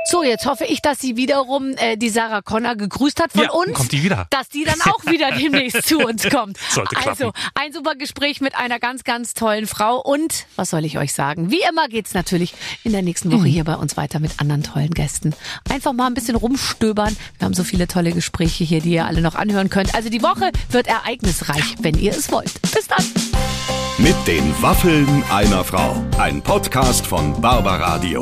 So, jetzt hoffe ich, dass sie wiederum äh, die Sarah Connor gegrüßt hat von Ja, uns. kommt die wieder. Dass die dann auch wieder demnächst zu uns kommt. Sollte klappen. Also, ein super Gespräch mit einer ganz, ganz tollen Frau. Und, was soll ich euch sagen? Wie immer geht's natürlich in der nächsten Woche hier bei uns weiter mit anderen tollen Gästen. Einfach mal ein bisschen rumstöbern. Wir haben so viele tolle Gespräche hier, die ihr alle noch anhören könnt. Also die Woche wird ereignisreich, wenn ihr es wollt. Bis dann. Mit den Waffeln einer Frau. Ein Podcast von Barbaradio.